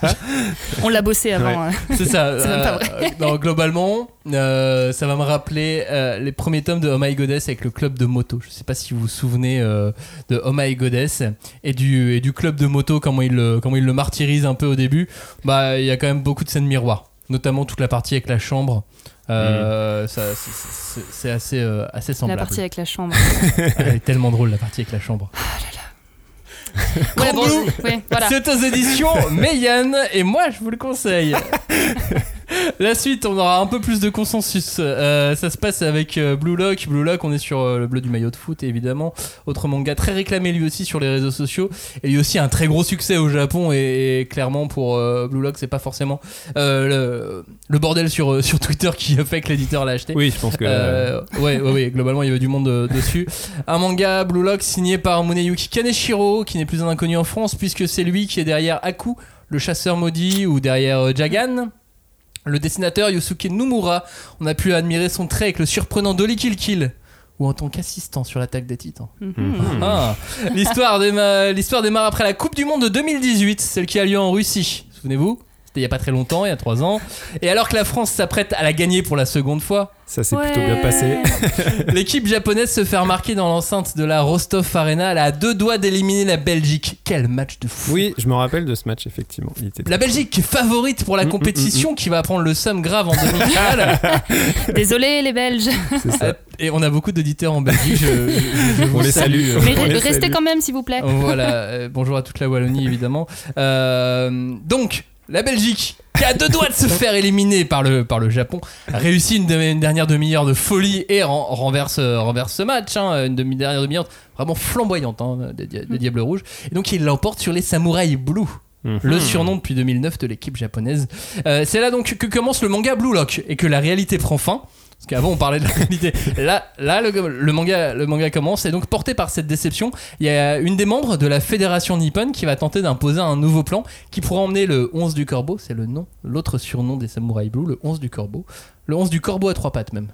On l'a bossé avant. hein. C'est ça. C'est même pas euh, non, globalement, euh, ça va me rappeler euh, les premiers tomes de Oh My Goddess avec le club de moto. Je sais pas si vous vous souvenez euh, de Oh My Goddess et du, et du club de moto, comment il, le, comment il le martyrise un peu au début. Bah, il y a quand même beaucoup de scènes miroirs, notamment toute la partie avec la chambre. Euh, ça, c'est- assez, euh, assez La semblable. partie avec la chambre. Elle est tellement drôle, la partie avec la chambre. Ouais, bon, Blue. ouais, voilà. C'est aux éditions Meian et moi je vous le conseille. La suite, on aura un peu plus de consensus. Euh, ça se passe avec euh, Blue Lock. Blue Lock, on est sur euh, le bleu du maillot de foot, évidemment. Autre manga très réclamé lui aussi sur les réseaux sociaux. Et lui aussi un très gros succès au Japon. Et, et clairement, pour Blue Lock, c'est pas forcément le, le bordel sur, sur Twitter qui a fait que l'éditeur l'a acheté. Oui, je pense que. Ouais, ouais, ouais, globalement, il y avait du monde dessus. Un manga Blue Lock signé par Muneyuki Kaneshiro, qui n'est plus un inconnu en France, puisque c'est lui qui est derrière Aku, le chasseur maudit, ou derrière Jagan. Le dessinateur Yosuke Nomura, on a pu admirer son trait avec le surprenant Dolly Kill Kill, ou en tant qu'assistant sur l'attaque des titans. Mhm. Ah, l'histoire déma- l'histoire démarre après la Coupe du Monde de 2018, celle qui a lieu en Russie. Souvenez-vous C'était il y a pas très longtemps, il y a 3 ans. Et alors que la France s'apprête à la gagner pour la seconde fois, Ça s'est plutôt bien passé. L'équipe japonaise se fait remarquer dans l'enceinte de la Rostov Arena. Elle a à deux doigts d'éliminer la Belgique. Quel match de fou! Oui, je me rappelle de ce match, effectivement. Il était La Belgique qui est favorite pour la Mm, mm, compétition, qui va prendre le somme grave en demi-finale. Désolé les Belges. c'est ça. Et on a beaucoup d'auditeurs en Belgique. Je, je- je vous On les salue. Mais On les restez salue. quand même s'il vous plaît. Voilà. euh, bonjour à toute la Wallonie, évidemment. Euh, donc, la Belgique, qui a deux doigts de se faire éliminer par le, par le Japon, a réussi une, dernière demi-heure de folie et ren- renverse, euh, renverse ce match. hein, une demi dernière demi-heure vraiment flamboyante hein, des, des Diables Rouges. Et donc, il l'emporte sur les Samouraïs Blue. Mhm. Le surnom depuis 2009 de l'équipe japonaise. Euh, c'est là donc que commence le manga Blue Lock et que la réalité prend fin. Parce qu'avant on parlait de la réalité. Là, là le, le manga, le manga commence et donc porté par cette déception, il y a une des membres de la fédération nippone qui va tenter d'imposer un nouveau plan qui pourra emmener le 11 du corbeau, c'est le nom, l'autre surnom des samouraïs blue, le 11 du corbeau. Le 11 du corbeau à trois pattes même.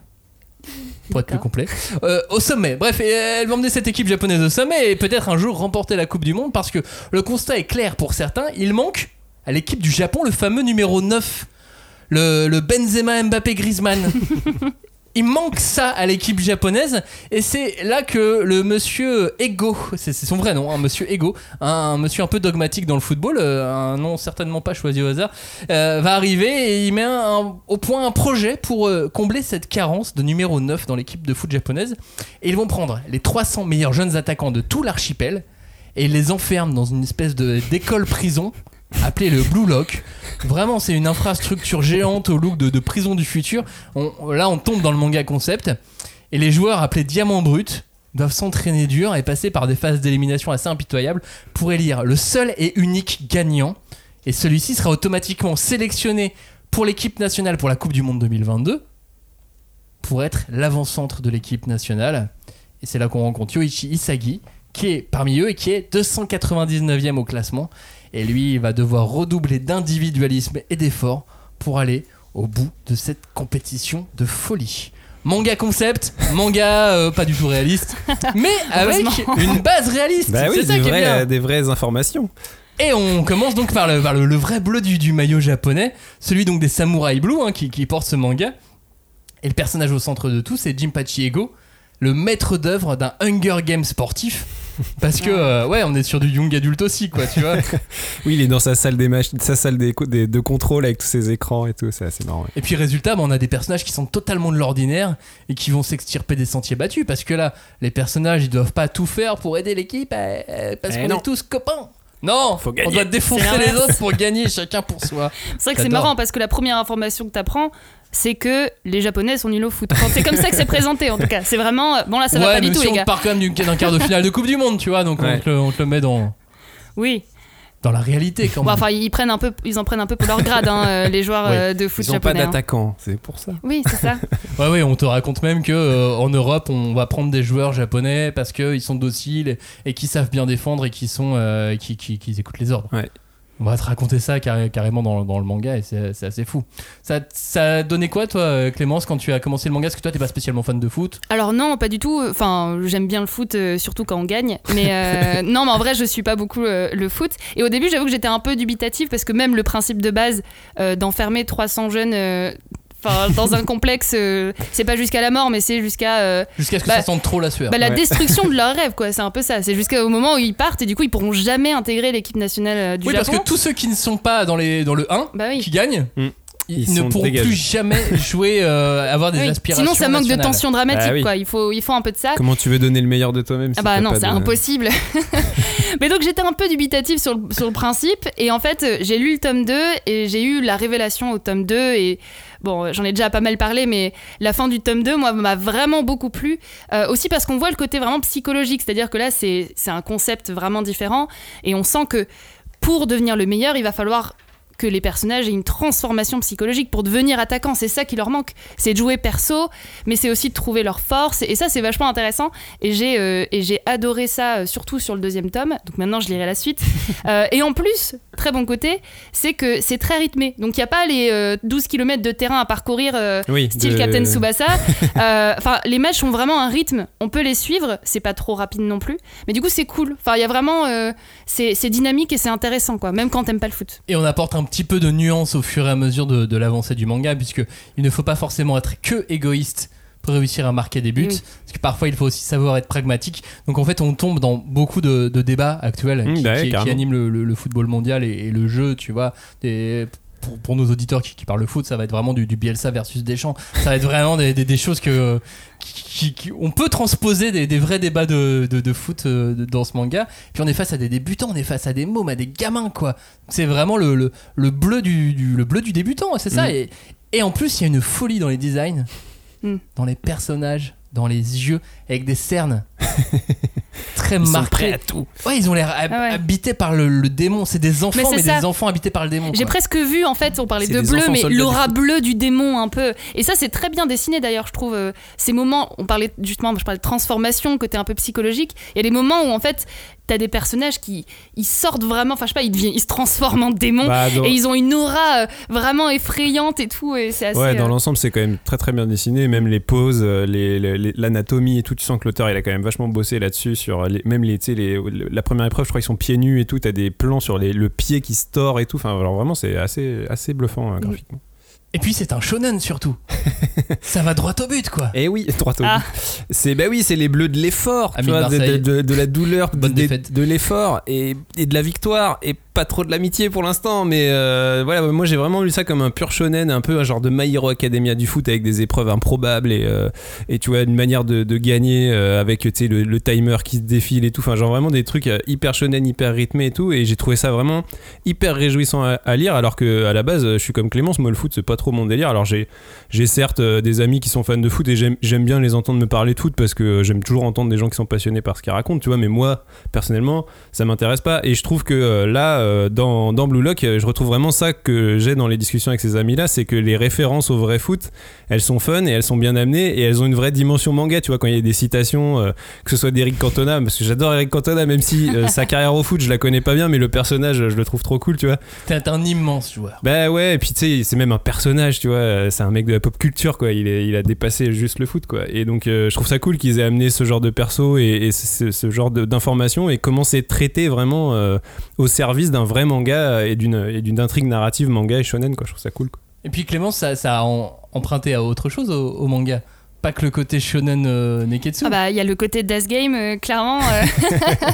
Pour être plus complet. Euh, au sommet. Bref, elle va emmener cette équipe japonaise au sommet et peut-être un jour remporter la Coupe du Monde parce que le constat est clair pour certains. Il manque à l'équipe du Japon le fameux numéro 9, le, le Benzema Mbappé Griezmann. Il manque ça à l'équipe japonaise et c'est là que le monsieur Ego, c'est c'est son vrai nom, hein, monsieur Ego, un, monsieur un peu dogmatique dans le football, euh, un nom certainement pas choisi au hasard, euh, va arriver et il met un- au point un projet pour euh, combler cette carence de numéro 9 dans l'équipe de foot japonaise. Et ils vont prendre les 300 meilleurs jeunes attaquants de tout l'archipel et ils les enferment dans une espèce de d'école prison appelée le Blue Lock. Vraiment, c'est une infrastructure géante au look de, prison du futur. Là, on tombe dans le manga concept et les joueurs appelés Diamant Brut doivent s'entraîner dur et passer par des phases d'élimination assez impitoyables pour élire le seul et unique gagnant. Et celui-ci sera automatiquement sélectionné pour l'équipe nationale pour la Coupe du Monde 2022 pour être l'avant-centre de l'équipe nationale. Et c'est là qu'on rencontre Yoichi Isagi, qui est parmi eux et qui est 299e au classement. Et lui, il va devoir redoubler d'individualisme et d'effort pour aller au bout de cette compétition de folie. Manga concept, manga euh, pas du tout réaliste, mais avec une base réaliste. Bah oui, c'est ça des, qui est bien. des vraies informations. Et on commence donc par le, par le, le vrai bleu du, du maillot japonais, celui donc des samouraïs blue hein, qui, qui porte ce manga. Et le personnage au centre de tout, c'est Jinpachi Ego, le maître d'œuvre d'un Hunger Game sportif. Parce que, euh, ouais, on est sur du young adulte aussi, quoi, tu vois. Oui, il est dans sa salle, des mach- sa salle des, des- de contrôle avec tous ses écrans et tout, c'est assez marrant. ouais. Et puis, résultat, bah, on a des personnages qui sont totalement de l'ordinaire et qui vont s'extirper des sentiers battus. Parce que là, les personnages, ils doivent pas tout faire pour aider l'équipe euh, euh, parce Eh qu'on non. est tous copains. Non, Faut on gagner. doit défoncer C'est les l'inverse. autres pour gagner, chacun pour soi. C'est vrai que c'est J'adore. marrant parce que la première information que tu apprends, c'est que les Japonais sont nuls au foot. Enfin, c'est comme ça que c'est présenté en tout cas. C'est vraiment. Bon, là, ça va ouais, pas du mais tout, si les on gars. part quand même du- d'un quart de finale de Coupe du Monde, tu vois, donc on, Ouais. te le, on te le met dans, Oui. Dans la réalité quand Bon, même. enfin, ils, prennent un peu, ils en prennent un peu pour leur grade, hein, euh, les joueurs euh, de foot Ils ont pas japonais. hein. d'attaquant, c'est pour ça. Oui, c'est ça. Ouais, ouais, on te raconte même que euh, en Europe, on va prendre des joueurs japonais parce qu'ils sont dociles et, et qui savent bien défendre et qui sont, euh, qui, qui, qui écoutent les ordres. Ouais. On va te raconter ça carré- carrément dans, dans le manga et c'est assez fou. Ça, ça a donné quoi, toi, euh, Clémence, quand tu as commencé le manga? Parce que toi, t'es pas spécialement fan de foot. Alors non, pas du tout. Enfin, j'aime bien le foot, euh, surtout quand on gagne. Mais euh, non, mais en vrai, je suis pas beaucoup euh, le foot. Et au début, j'avoue que j'étais un peu dubitative parce que même le principe de base d'enfermer 300 jeunes. Enfin, dans un complexe, euh, c'est pas jusqu'à la mort, mais c'est jusqu'à euh, Jusqu'à ce que Bah, ça sente trop la sueur. bah, la Ouais. destruction de leurs rêves, quoi. C'est un peu ça. C'est jusqu'au moment où ils partent et du coup, ils pourront jamais intégrer l'équipe nationale euh, du oui, Japon. parce que tous ceux qui ne sont pas dans, les, dans le 1, Bah oui. qui gagnent, Mm. Ils, ne pourront dégagés. plus jamais jouer, euh, avoir des Oui. aspirations. Sinon, ça manque de tension dramatique, Bah oui. quoi. Il faut, il faut un peu de ça. Comment tu veux donner le meilleur de toi-même si Ah bah non, pas c'est de- impossible. Mais donc j'étais un peu dubitative sur le, sur le principe et en fait euh, j'ai lu le tome 2 et j'ai eu la révélation au tome 2 et bon j'en ai déjà pas mal parlé mais la fin du tome 2 moi m'a vraiment beaucoup plu Euh, aussi parce qu'on voit le côté vraiment psychologique c'est-à-dire que là c'est c'est un concept vraiment différent et on sent que pour devenir le meilleur il va falloir que les personnages aient une transformation psychologique pour devenir attaquants. C'est ça qui leur manque. C'est de jouer perso, mais c'est aussi de trouver leur force. Et ça, c'est vachement intéressant. Et j'ai euh, adoré ça, euh, surtout sur le deuxième tome. Donc maintenant, je lirai la suite. Euh, et en plus, très bon côté, c'est que c'est très rythmé. Donc il n'y a pas les euh, 12 km de terrain à parcourir. euh, Oui, Style de- Captain Tsubasa. Euh, Enfin, les matchs ont vraiment un rythme. On peut les suivre. C'est pas trop rapide non plus. Mais du coup, c'est cool. Enfin, il y a vraiment. euh, c'est c'est dynamique et c'est intéressant, quoi. Même quand t'aimes pas le foot. Et on apporte un petit peu de nuance au fur et à mesure de, de l'avancée du manga, puisque il ne faut pas forcément être que égoïste pour réussir à marquer des buts, Oui. parce que parfois il faut aussi savoir être pragmatique. Donc en fait, on tombe dans beaucoup de, de débats actuels Mmh, qui, bah ouais, qui- qui carrément. animent le, le- le football mondial et, et le jeu, tu vois. Des- pour, pour nos auditeurs qui, qui parlent de foot, ça va être vraiment du, du Bielsa versus Deschamps. Ça va être vraiment des, des- des choses que qui, qui- qui- on peut transposer des, des vrais débats de, de- de foot euh, dans ce manga. Puis on est face à des débutants, on est face à des mômes, à des gamins, quoi. C'est vraiment le, le, le bleu du, du- le bleu du débutant, c'est ça. Mm. Et, et en plus, il y a une folie dans les designs, Dans les personnages, dans les yeux, avec des cernes très Ils sont marquées. prêts à tout. Ouais, ils ont l'air hab- Ah ouais. habités par le, le démon. C'est des enfants, Mais des enfants habités par le démon. J'ai presque vu, en fait, on parlait de bleu, mais l'aura du bleu du démon un peu. Et ça, c'est très bien dessiné d'ailleurs, je trouve. euh, Ces moments, on parlait justement, je parlais de transformation, côté un peu psychologique. Il y a des moments où, en fait, t'as des personnages qui ils sortent vraiment, enfin, je sais pas, ils, deviennent, ils se transforment en démons. Bah, Et ils ont une aura euh, vraiment effrayante et tout. Et c'est assez. Ouais, dans euh, l'ensemble, c'est quand même très très bien dessiné. Même les poses, les- les- les- l'anatomie et tout. Tu sens que l'auteur il a quand même vachement bossé là-dessus. Sur les- même les, la première épreuve, je crois qu'ils sont pieds nus et tout. T'as des plans sur les, le pied qui se tord et tout. Enfin, alors vraiment, c'est assez assez bluffant euh, graphiquement. Et puis c'est un shonen surtout. ça va droit au but, quoi. Et oui, droit au Ah. but. C'est bah oui, c'est les bleus de l'effort, tu Ami de vois, de, de- Marseille. de- de la douleur, Bonne de, défaite. de l'effort et, et de la victoire et pas trop de l'amitié pour l'instant, mais euh, voilà, moi j'ai vraiment lu ça comme un pur shonen, un peu un genre de My Hero Academia du foot avec des épreuves improbables et, euh, et tu vois une manière de, de gagner euh, avec tu sais le, le timer qui se défile et tout, enfin genre vraiment des trucs hyper shonen, hyper rythmés et tout, et j'ai trouvé ça vraiment hyper réjouissant à, à lire, alors que à la base je suis comme Clémence, moi le foot c'est pas trop mon délire, alors j'ai j'ai certes euh, des amis qui sont fans de foot et j'aime j'aime bien les entendre me parler de foot parce que euh, j'aime toujours entendre des gens qui sont passionnés par ce qu'ils racontent, tu vois, mais moi personnellement ça m'intéresse pas. Et je trouve que euh, là dans, dans Blue Lock je retrouve vraiment ça que j'ai dans les discussions avec ces amis là c'est que les références au vrai foot elles sont fun et elles sont bien amenées et elles ont une vraie dimension manga tu vois. Quand il y a des citations que ce soit d'Eric Cantona parce que j'adore Eric Cantona même si sa carrière au foot je la connais pas bien mais le personnage je le trouve trop cool tu vois. T'es un immense joueur. bah ouais, et puis tu sais, c'est même un personnage, tu vois, euh, c'est un mec de la pop culture, quoi. Il, a dépassé juste le foot, quoi. Et donc, euh, je trouve ça cool qu'ils aient amené ce genre de perso et, ce, genre d'informations et comment c'est traité vraiment euh, au service d'un vrai manga et d'une intrigue narrative manga et shonen, quoi. Je trouve ça cool. Et puis Clémence, ça, a emprunté à autre chose au manga. Pas que le côté shonen euh, Neketsu. Ah bah il y a le côté Death Game euh, clairement euh,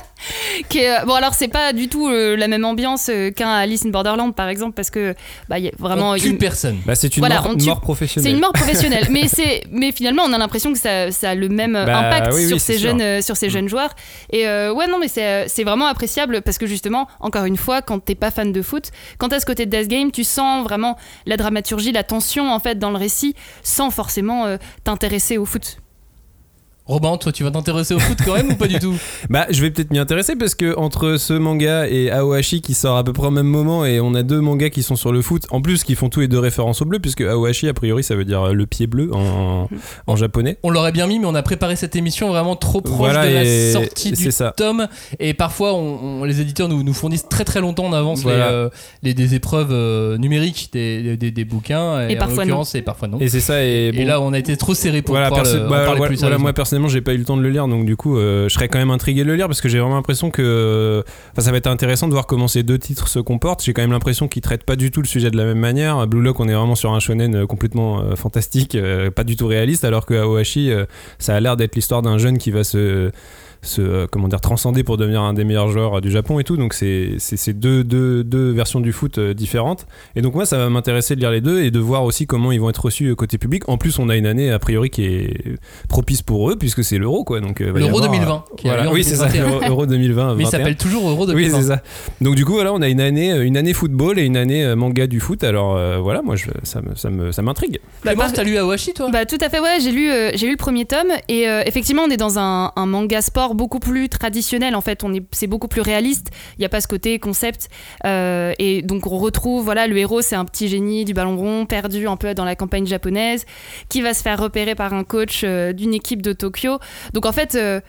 qui est- bon alors c'est pas du tout euh, la même ambiance euh, qu'un Alice in Borderland par exemple parce que bah il y a vraiment on tue une- personne. Bah, c'est une Voilà, mort, tue- mort c'est professionnelle. une mort professionnelle mais c'est mais finalement on a l'impression que ça, ça a le même euh, Bah, impact oui, oui, sur ces sûr. jeunes euh, sur ces jeunes joueurs et euh, ouais non mais c'est euh, c'est vraiment appréciable parce que justement encore une fois quand t'es pas fan de foot quand t'as ce côté de Death Game tu sens vraiment la dramaturgie la tension en fait dans le récit sans forcément euh, t'intéresser au foot Robin, toi, tu vas t'intéresser au foot quand même ou pas du tout Bah, je vais peut-être m'y intéresser parce que entre ce manga et Aohashi qui sort à peu près au même moment et on a deux mangas qui sont sur le foot, en plus qui font tous les deux référence au bleu puisque Aohashi a priori ça veut dire euh, le pied bleu en, en japonais. On l'aurait bien mis, mais on a préparé cette émission vraiment trop proche Voilà, de la sortie du ça. tome. Et parfois, on, on- les éditeurs nous, nous fournissent très très longtemps en avance Voilà. les, euh, les- des épreuves euh, numériques des, des, des bouquins. Et parfois l'occurrence, et parfois non. Et c'est ça et, là, on a été trop serré pour voilà, pouvoir perso- le- en bah, parler voilà, plus moi personnellement j'ai pas eu le temps de le lire donc du coup euh, je serais quand même intrigué de le lire parce que j'ai vraiment l'impression que ça va être intéressant de voir comment ces deux titres se comportent. J'ai quand même l'impression qu'ils traitent pas du tout le sujet de la même manière. Blue Lock on est vraiment sur un shonen euh, complètement euh, fantastique pas du tout réaliste alors que Aohashi ça a l'air d'être l'histoire d'un jeune qui va se se euh, comment dire transcender pour devenir un des meilleurs joueurs euh, du Japon et tout. Donc c'est deux, deux, deux versions du foot euh, différentes. Et donc moi ça va m'intéresser de lire les deux et de voir aussi comment ils vont être reçus côté public. En plus on a une année a priori qui est propice pour eux puisque c'est l'Euro quoi. Donc euh, L'Euro avoir, 2020, euh, qui a voilà. lieu en Oui c'est ça. 2021. Euro, Euro 2020. Mais il 21. s'appelle toujours Euro Oui, 2020. c'est ça. Donc du coup, voilà, on a une année, une année football et une année manga du foot. Alors euh, voilà, moi, je, ça me, ça me, ça m'intrigue. Clémence, t'as lu Awashi toi? Bah tout à fait ouais j'ai lu euh, j'ai lu le premier tome et euh, effectivement on est dans un, un manga sport beaucoup plus traditionnel en fait on est c'est beaucoup plus réaliste il n'y a pas ce côté concept Euh, et donc on retrouve voilà le héros c'est un petit génie du ballon rond perdu un peu dans la campagne japonaise qui va se faire repérer par un coach euh, d'une équipe de Tokyo. Donc en fait euh,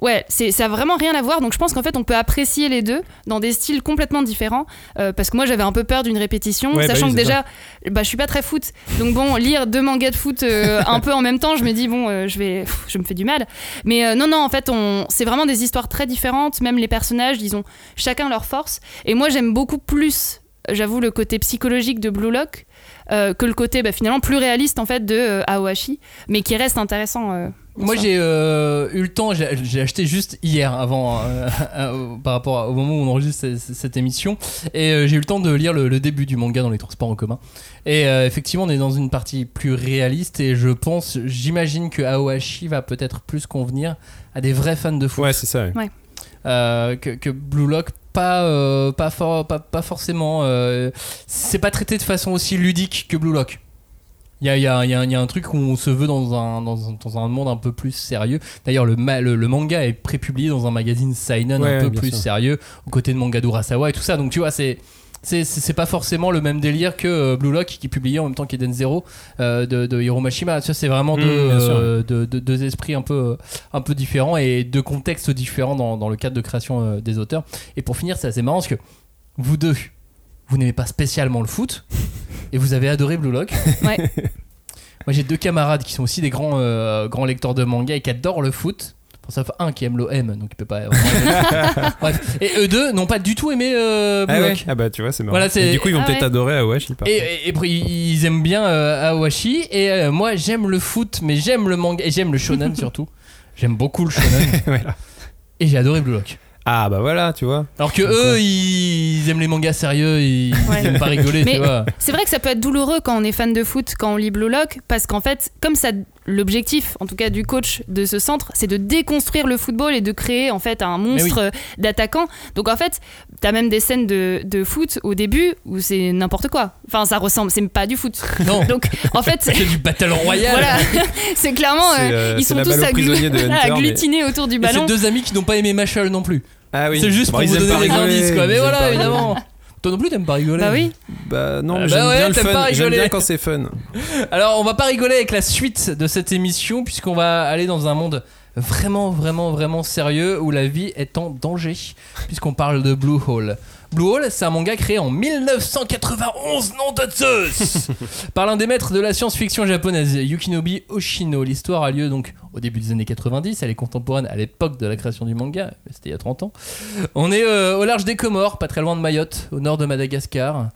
Ouais, c'est, ça a vraiment rien à voir. Donc je pense qu'en fait, on peut apprécier les deux dans des styles complètement différents. Euh, parce que moi, j'avais un peu peur d'une répétition, Ouais, bah sachant oui, que déjà, bah, je suis pas très foot. Donc bon, lire deux mangas de foot euh, un peu en même temps, je me dis bon, euh, je vais, pff, je me fais du mal. Mais non, non, en fait, on, c'est vraiment des histoires très différentes. Même les personnages, ils ont chacun leur force. Et moi, j'aime beaucoup plus, j'avoue, le côté psychologique de Blue Lock que le côté bah, finalement plus réaliste en fait de Aohashi, mais qui reste intéressant. Moi j'ai euh, eu le temps, j'ai acheté juste hier avant euh, euh, par rapport au moment où on enregistre cette, cette émission. Et euh, j'ai eu le temps de lire le, le début du manga dans les transports en commun. Et euh, effectivement on est dans une partie plus réaliste et je pense, j'imagine que Aohashi va peut-être plus convenir à des vrais fans de foot. Ouais, c'est ça. ouais. euh, que, que Blue Lock pas euh, pas, for- pas pas forcément euh, c'est pas traité de façon aussi ludique que Blue Lock il y a, il y, a, il y a un- il y a un truc où on se veut dans un, dans un, dans un monde un peu plus sérieux. D'ailleurs, le, ma- le, le manga est prépublié dans un magazine Seinen Ouais, un peu plus sûr. sérieux, aux côtés de manga d'Urasawa et tout ça. Donc, tu vois, c'est. C'est, pas forcément le même délire que euh, Blue Lock qui est publié en même temps qu'Eden Zero euh, de, de Hiro Mashima. Tu vois, c'est vraiment Mm, deux, sûr. euh, deux, esprits un peu, un peu différents et deux contextes différents dans, dans le cadre de création euh, des auteurs. Et pour finir, c'est assez marrant parce que vous deux, vous n'aimez pas spécialement le foot et vous avez adoré Blue Lock. Ouais. Moi j'ai deux camarades qui sont aussi des grands, euh, grands lecteurs de manga et qui adorent le foot. Pour ça, un qui aime l'OM, donc il peut pas. Bref. Et eux deux n'ont pas du tout aimé euh, Blue Ah, ouais. Lock. Ah bah tu vois, c'est marrant. Voilà, c'est- Et du coup, ils vont Ah peut-être ouais. adorer Awashi. par Et, contre. et, et puis, ils aiment bien euh, Awashi et euh, moi j'aime le foot mais j'aime le manga et j'aime le shonen surtout. J'aime beaucoup le shonen Voilà. et j'ai adoré Blue Lock. Ah bah voilà, tu vois. Alors que eux ils aiment les mangas sérieux, ils, Ouais. ils aiment pas rigoler, Mais- tu vois. C'est vrai que ça peut être douloureux quand on est fan de foot, quand on lit Blue Lock, parce qu'en fait, comme ça, l'objectif, en tout cas du coach de ce centre, c'est de déconstruire le football et de créer en fait un monstre euh, d'attaquant. Donc en fait, t'as même des scènes de, de foot au début où c'est n'importe quoi. Enfin, ça ressemble, c'est pas du foot. Non. Donc en fait, C'est du Battle Royale. voilà, c'est clairement, euh, euh, ils sont tous mais- agglutinés autour du Et c'est ballon. deux amis qui n'ont pas aimé Mashal non plus. Ah oui. C'est juste Bon, pour vous donner des indices quoi. Mais voilà, évidemment. Toi non plus t'aimes pas rigoler. Bah oui. Bah non, Ah mais bah j'aime ouais, bien le fun. J'aime rigoler. bien quand c'est fun. Alors on va pas rigoler avec la suite de cette émission puisqu'on va aller dans un monde vraiment vraiment vraiment sérieux où la vie est en danger puisqu'on parle de Blue Hole. Blue Hole, c'est un manga créé en 1991, nom de Zeus Par l'un des maîtres de la science-fiction japonaise, Yukinobi Oshino. L'histoire a lieu donc au début des années 90, elle est contemporaine à l'époque de la création du manga, c'était il y a 30 ans. On est euh, au large des Comores, pas très loin de Mayotte, au nord de Madagascar.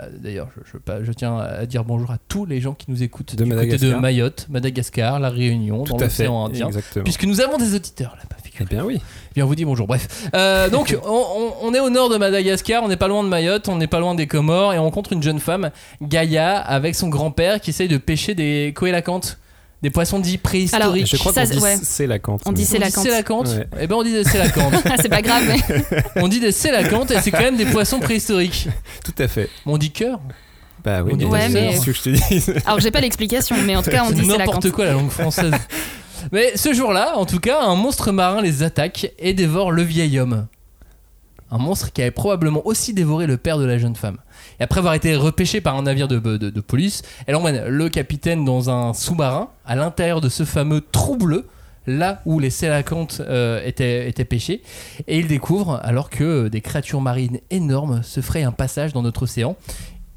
Euh, D'ailleurs, je, je- pas- je tiens à dire bonjour à tous les gens qui nous écoutent De du côté de. Mayotte, Madagascar, la Réunion, Tout dans l'océan Indien. Exactement. Puisque nous avons des auditeurs là-bas, Eh bien oui. Bien, on vous dit bonjour. Bref. Euh, donc, on, on- on est au nord de Madagascar, on n'est pas loin de Mayotte, on n'est pas loin des Comores, et on rencontre une jeune femme, Gaïa, avec son grand-père qui essaye de pêcher des coélacantes, des poissons dits préhistoriques. Je crois Ça, qu'on dit ouais. c'est la cante. On dit sélacantes Ouais. Eh ben, on dit des sélacantes. Ah, c'est pas grave. mais- on dit des sélacantes, et c'est quand même des poissons préhistoriques. Tout à fait. On dit cœur. Bah oui. On dit mais Ouais, c'est mais- ce que je te dis. Alors j'ai pas l'explication, mais en tout cas on dit c'est la n'importe quoi la langue française. Mais ce jour-là, en tout cas, un monstre marin les attaque et dévore le vieil homme. Un monstre qui avait probablement aussi dévoré le père de la jeune femme. Et après avoir été repêché par un navire de, police, elle emmène le capitaine dans un sous-marin à l'intérieur de ce fameux trou bleu, là où les sélacantes euh, étaient, pêchés. Et il découvre, alors que des créatures marines énormes se feraient un passage dans notre océan,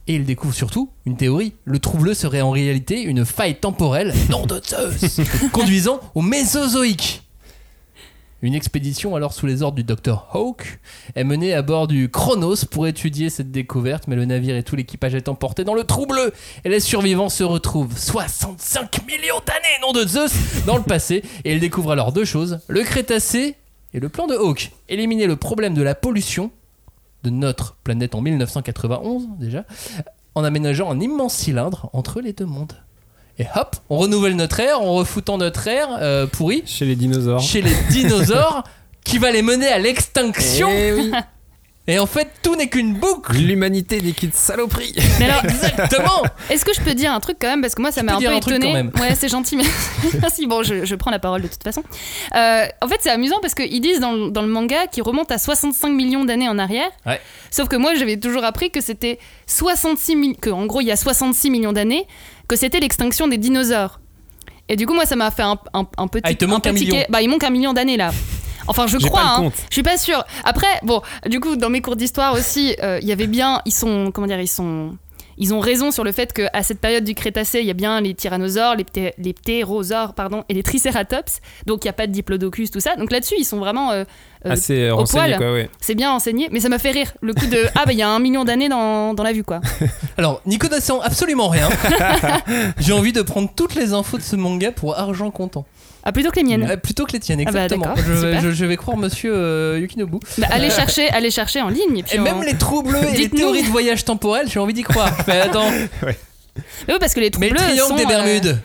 et il découvre surtout une théorie. Le trou bleu serait en réalité une faille temporelle, nom de Zeus, conduisant au Mésozoïque. Une expédition alors sous les ordres du docteur Hawk est menée à bord du Chronos pour étudier cette découverte, mais le navire et tout l'équipage est emporté dans le trou bleu et les survivants se retrouvent 65 millions d'années, nom de Zeus, dans le passé et ils découvrent alors deux choses, le Crétacé Et le plan de Hawke, éliminer le problème de la pollution de notre planète en 1991 déjà, en aménageant un immense cylindre entre les deux mondes. Et hop, on renouvelle notre air en refoutant notre air euh, pourri Chez les dinosaures. chez les dinosaures qui va les mener à l'extinction. Eh oui. Et en fait, tout n'est qu'une boucle. L'humanité n'est qu'une saloperie. Mais alors, Exactement. est-ce que je peux dire un truc quand même? Parce que moi, ça m'a un peu étonné. Ouais, c'est gentil, mais merci. Bon, je, je prends la parole de toute façon. Euh, en fait, c'est amusant parce qu'ils disent dans, le- dans le manga qu'ils remontent à 65 millions d'années en arrière. Ouais. Sauf que moi, j'avais toujours appris que c'était 66 millions. En gros, il y a 66 millions d'années, que c'était l'extinction des dinosaures. Et du coup, moi, ça m'a fait un, un- un petit. Ah, il te manque un million. Bah, il manque un million d'années là. Enfin, je crois. pas hein. Je suis pas sûre. Après, bon, du coup, dans mes cours d'histoire aussi, euh, il y avait bien. Ils sont. Comment dire Ils sont. Ils ont raison sur le fait qu'à cette période du Crétacé, il y a bien les tyrannosaures, les, pté- les ptérosaures, pardon, et les tricératops. Donc il n'y a pas de diplodocus, tout ça. Donc là-dessus, ils sont vraiment. euh, euh, Assez au renseigné, poil. quoi, ouais. c'est bien enseigné, mais ça m'a fait rire. Le coup de ah bah il y a un million d'années dans, dans la vue quoi. Alors, Nico absolument rien. J'ai envie de prendre toutes les infos de ce manga pour argent comptant. Ah plutôt que les miennes. Euh, plutôt que les tiennes, Ah bah, exactement. je, vais, super. je- je vais croire monsieur euh, Yukinobu. Bah, allez chercher, allez chercher en ligne et puis Et on- même les trous bleus et les théories de voyage temporel, j'ai envie d'y croire. Mais attends, Mais oui, parce que les trous mais le bleus triangle sont, des euh, Bermudes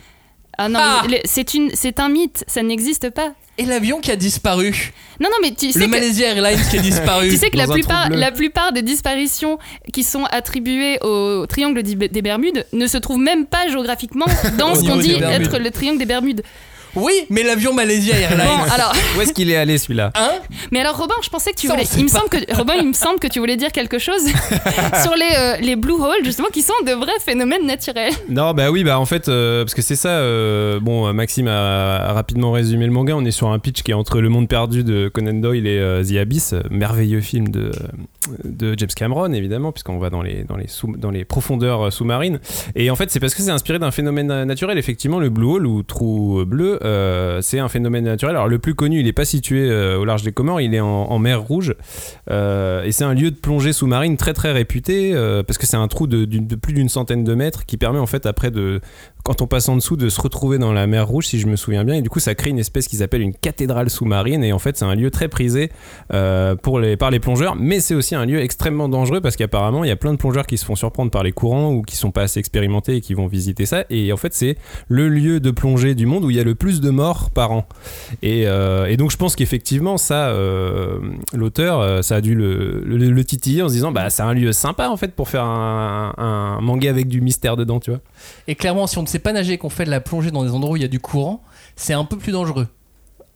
Ah non, Ah c'est une, c'est un mythe, ça n'existe pas. et l'avion qui a disparu. Non non mais tu sais Le que Malaysia Airlines qui a disparu. Tu sais que la plupart, la plupart des disparitions qui sont attribuées au triangle des des Bermudes ne se trouvent même pas géographiquement dans ce qu'on dit être le triangle des Bermudes. Oui, mais l'avion Malaysia Airlines. Bon, alors, Où est-ce qu'il est allé celui-là Hein mais alors Robin, je pensais que tu voulais. Il me pas. semble que Robin, il me semble que tu voulais dire quelque chose sur les euh, les blue holes justement qui sont de vrais phénomènes naturels. Non, bah oui, bah en fait, euh, parce que c'est ça. euh, bon, Maxime a, a rapidement résumé le manga. On est sur un pitch qui est entre Le Monde Perdu de Conan Doyle et euh, The Abyss, merveilleux film de, de James Cameron, évidemment, puisqu'on va dans les, dans les, sous- dans les profondeurs sous-marines. Et en fait, c'est parce que c'est inspiré d'un phénomène naturel. Effectivement, le Blue Hole ou trou bleu, euh, c'est un phénomène naturel. Alors, le plus connu, il n'est pas situé euh, au large des Comores, il est en, mer Rouge. Euh, et c'est un lieu de plongée sous-marine très très réputé parce que c'est un trou de, de plus d'une centaine de mètres qui permet en fait après de quand on passe en dessous de se retrouver dans la mer Rouge si je me souviens bien. Et du coup ça crée une espèce qu'ils appellent une cathédrale sous-marine. Et en fait c'est un lieu très prisé euh, pour les, par les plongeurs. Mais c'est aussi un lieu extrêmement dangereux parce qu'apparemment il y a plein de plongeurs qui se font surprendre par les courants ou qui sont pas assez expérimentés et qui vont visiter ça. Et en fait c'est le lieu de plongée du monde où il y a le plus de morts par an. Et, euh, donc je pense qu'effectivement ça, euh, l'auteur, ça a dû le, le- le titiller en se disant bah c'est un lieu sympa en fait pour faire un manga avec du mystère dedans, tu vois. Et clairement, si on ne sait pas nager qu'on fait de la plongée dans des endroits où il y a du courant, c'est un peu plus dangereux.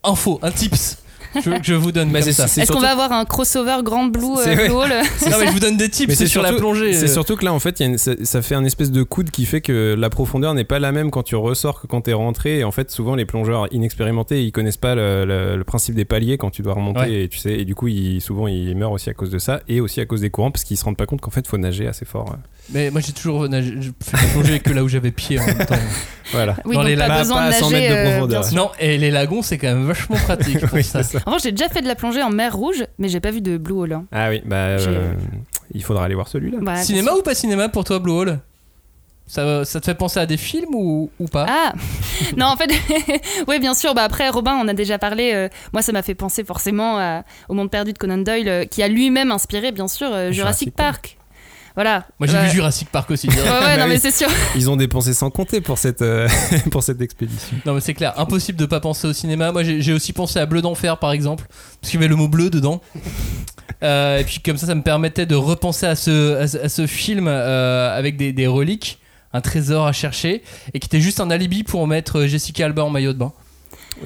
Info, un tips. Je, je vous donne comme ça. Est-ce qu'on surtout- va avoir un crossover Grand Blue, euh. Blue Hole Non mais je vous donne des tips c'est sur la surtout- plongée. C'est euh. surtout que là en fait il y a une- ça, ça fait un espèce de coude qui fait que la profondeur n'est pas la même quand tu ressors que quand tu es rentré et en fait souvent les plongeurs inexpérimentés ils connaissent pas le, le- le principe des paliers quand tu dois remonter Ouais. et tu sais et du coup ils, souvent ils meurent aussi à cause de ça et aussi à cause des courants parce qu'ils se rendent pas compte qu'en fait faut nager assez fort. Mais moi j'ai toujours nagé, la plongée que là où j'avais pied en même temps. Voilà. Oui, Dans donc les pas besoin pas de à 100 nager. mètres de euh, profondeur. Non, et les lagons c'est quand même vachement pratique pour Oui, ça. c'est ça. En revanche, j'ai déjà fait de la plongée en mer Rouge, mais j'ai pas vu de Blue Hole. hein. Ah oui, bah euh, il faudra aller voir celui-là. Cinéma ou pas cinéma pour toi Blue Hole? Ça, ça te fait penser à des films ou, ou pas? Ah Non, en fait, oui, bien sûr. Bah après, Robin, on a déjà parlé. euh, moi, ça m'a fait penser forcément à- au Monde perdu de Conan Doyle, euh, qui a lui-même inspiré, bien sûr, euh, Jurassic, Jurassic Park. Voilà. Moi j'ai Ouais. vu Jurassic Park aussi. Ouais, direct. ouais, Bah non, mais c'est sûr. Ils ont dépensé sans compter pour cette, euh, pour cette expédition. Non mais c'est clair, impossible de pas penser au cinéma. Moi j'ai j'ai aussi pensé à Bleu d'enfer par exemple, parce qu'il y avait le mot bleu dedans. Euh, et puis comme ça, ça me permettait de repenser à ce, à ce, à ce film euh, avec des, des reliques, un trésor à chercher, et qui était juste un alibi pour mettre Jessica Alba en maillot de bain.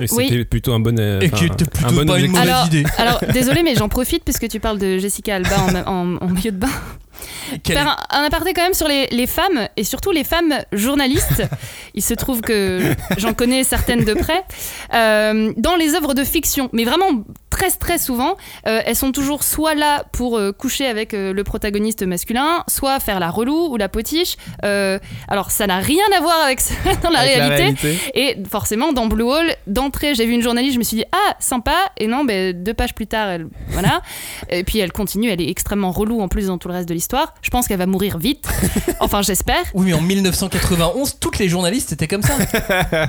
Et Oui. C'était plutôt un bon, euh, Et qui était un plutôt bon pas une objectif. mauvaise Alors, idée. alors désolé, mais j'en profite puisque tu parles de Jessica Alba en, en, en maillot de bain. Quel- Faire un, un aparté quand même sur les, les femmes et surtout les femmes journalistes. Il se trouve que j'en connais certaines de près. Euh, dans les œuvres de fiction, mais vraiment très très souvent, euh, elles sont toujours soit là pour euh, coucher avec euh, le protagoniste masculin, soit faire la relou ou la potiche. Euh, alors ça n'a rien à voir avec ça dans la Avec réalité. Et forcément, dans Blue Hole, d'entrée, j'ai vu une journaliste, je me suis dit, ah, sympa. Et non, ben, deux pages plus tard, elle. Voilà. Et puis elle continue, elle est extrêmement relou en plus dans tout le reste de l'histoire. Je pense qu'elle va mourir vite. Enfin, j'espère. Oui, mais en 1991, toutes les journalistes étaient comme ça.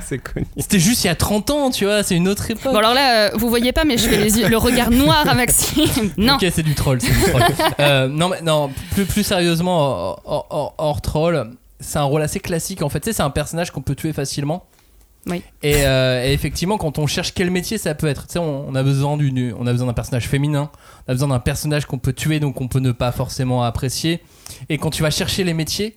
c'est connu. C'était juste il y a 30 ans, tu vois, c'est une autre époque. Bon, alors là, vous voyez pas, mais je fais les yeux- le regard noir à Maxime. Non. Ok, c'est du troll, c'est du troll. Euh, non, mais non, plus, plus sérieusement, hors, hors- hors troll, c'est un rôle assez classique en fait. Tu sais, c'est un personnage qu'on peut tuer facilement. Oui. Et, euh, et effectivement, quand on cherche quel métier ça peut être, tu sais, on, on a besoin d'une, on a besoin d'un personnage féminin, on a besoin d'un personnage qu'on peut tuer, donc on peut ne pas forcément apprécier. Et quand tu vas chercher les métiers,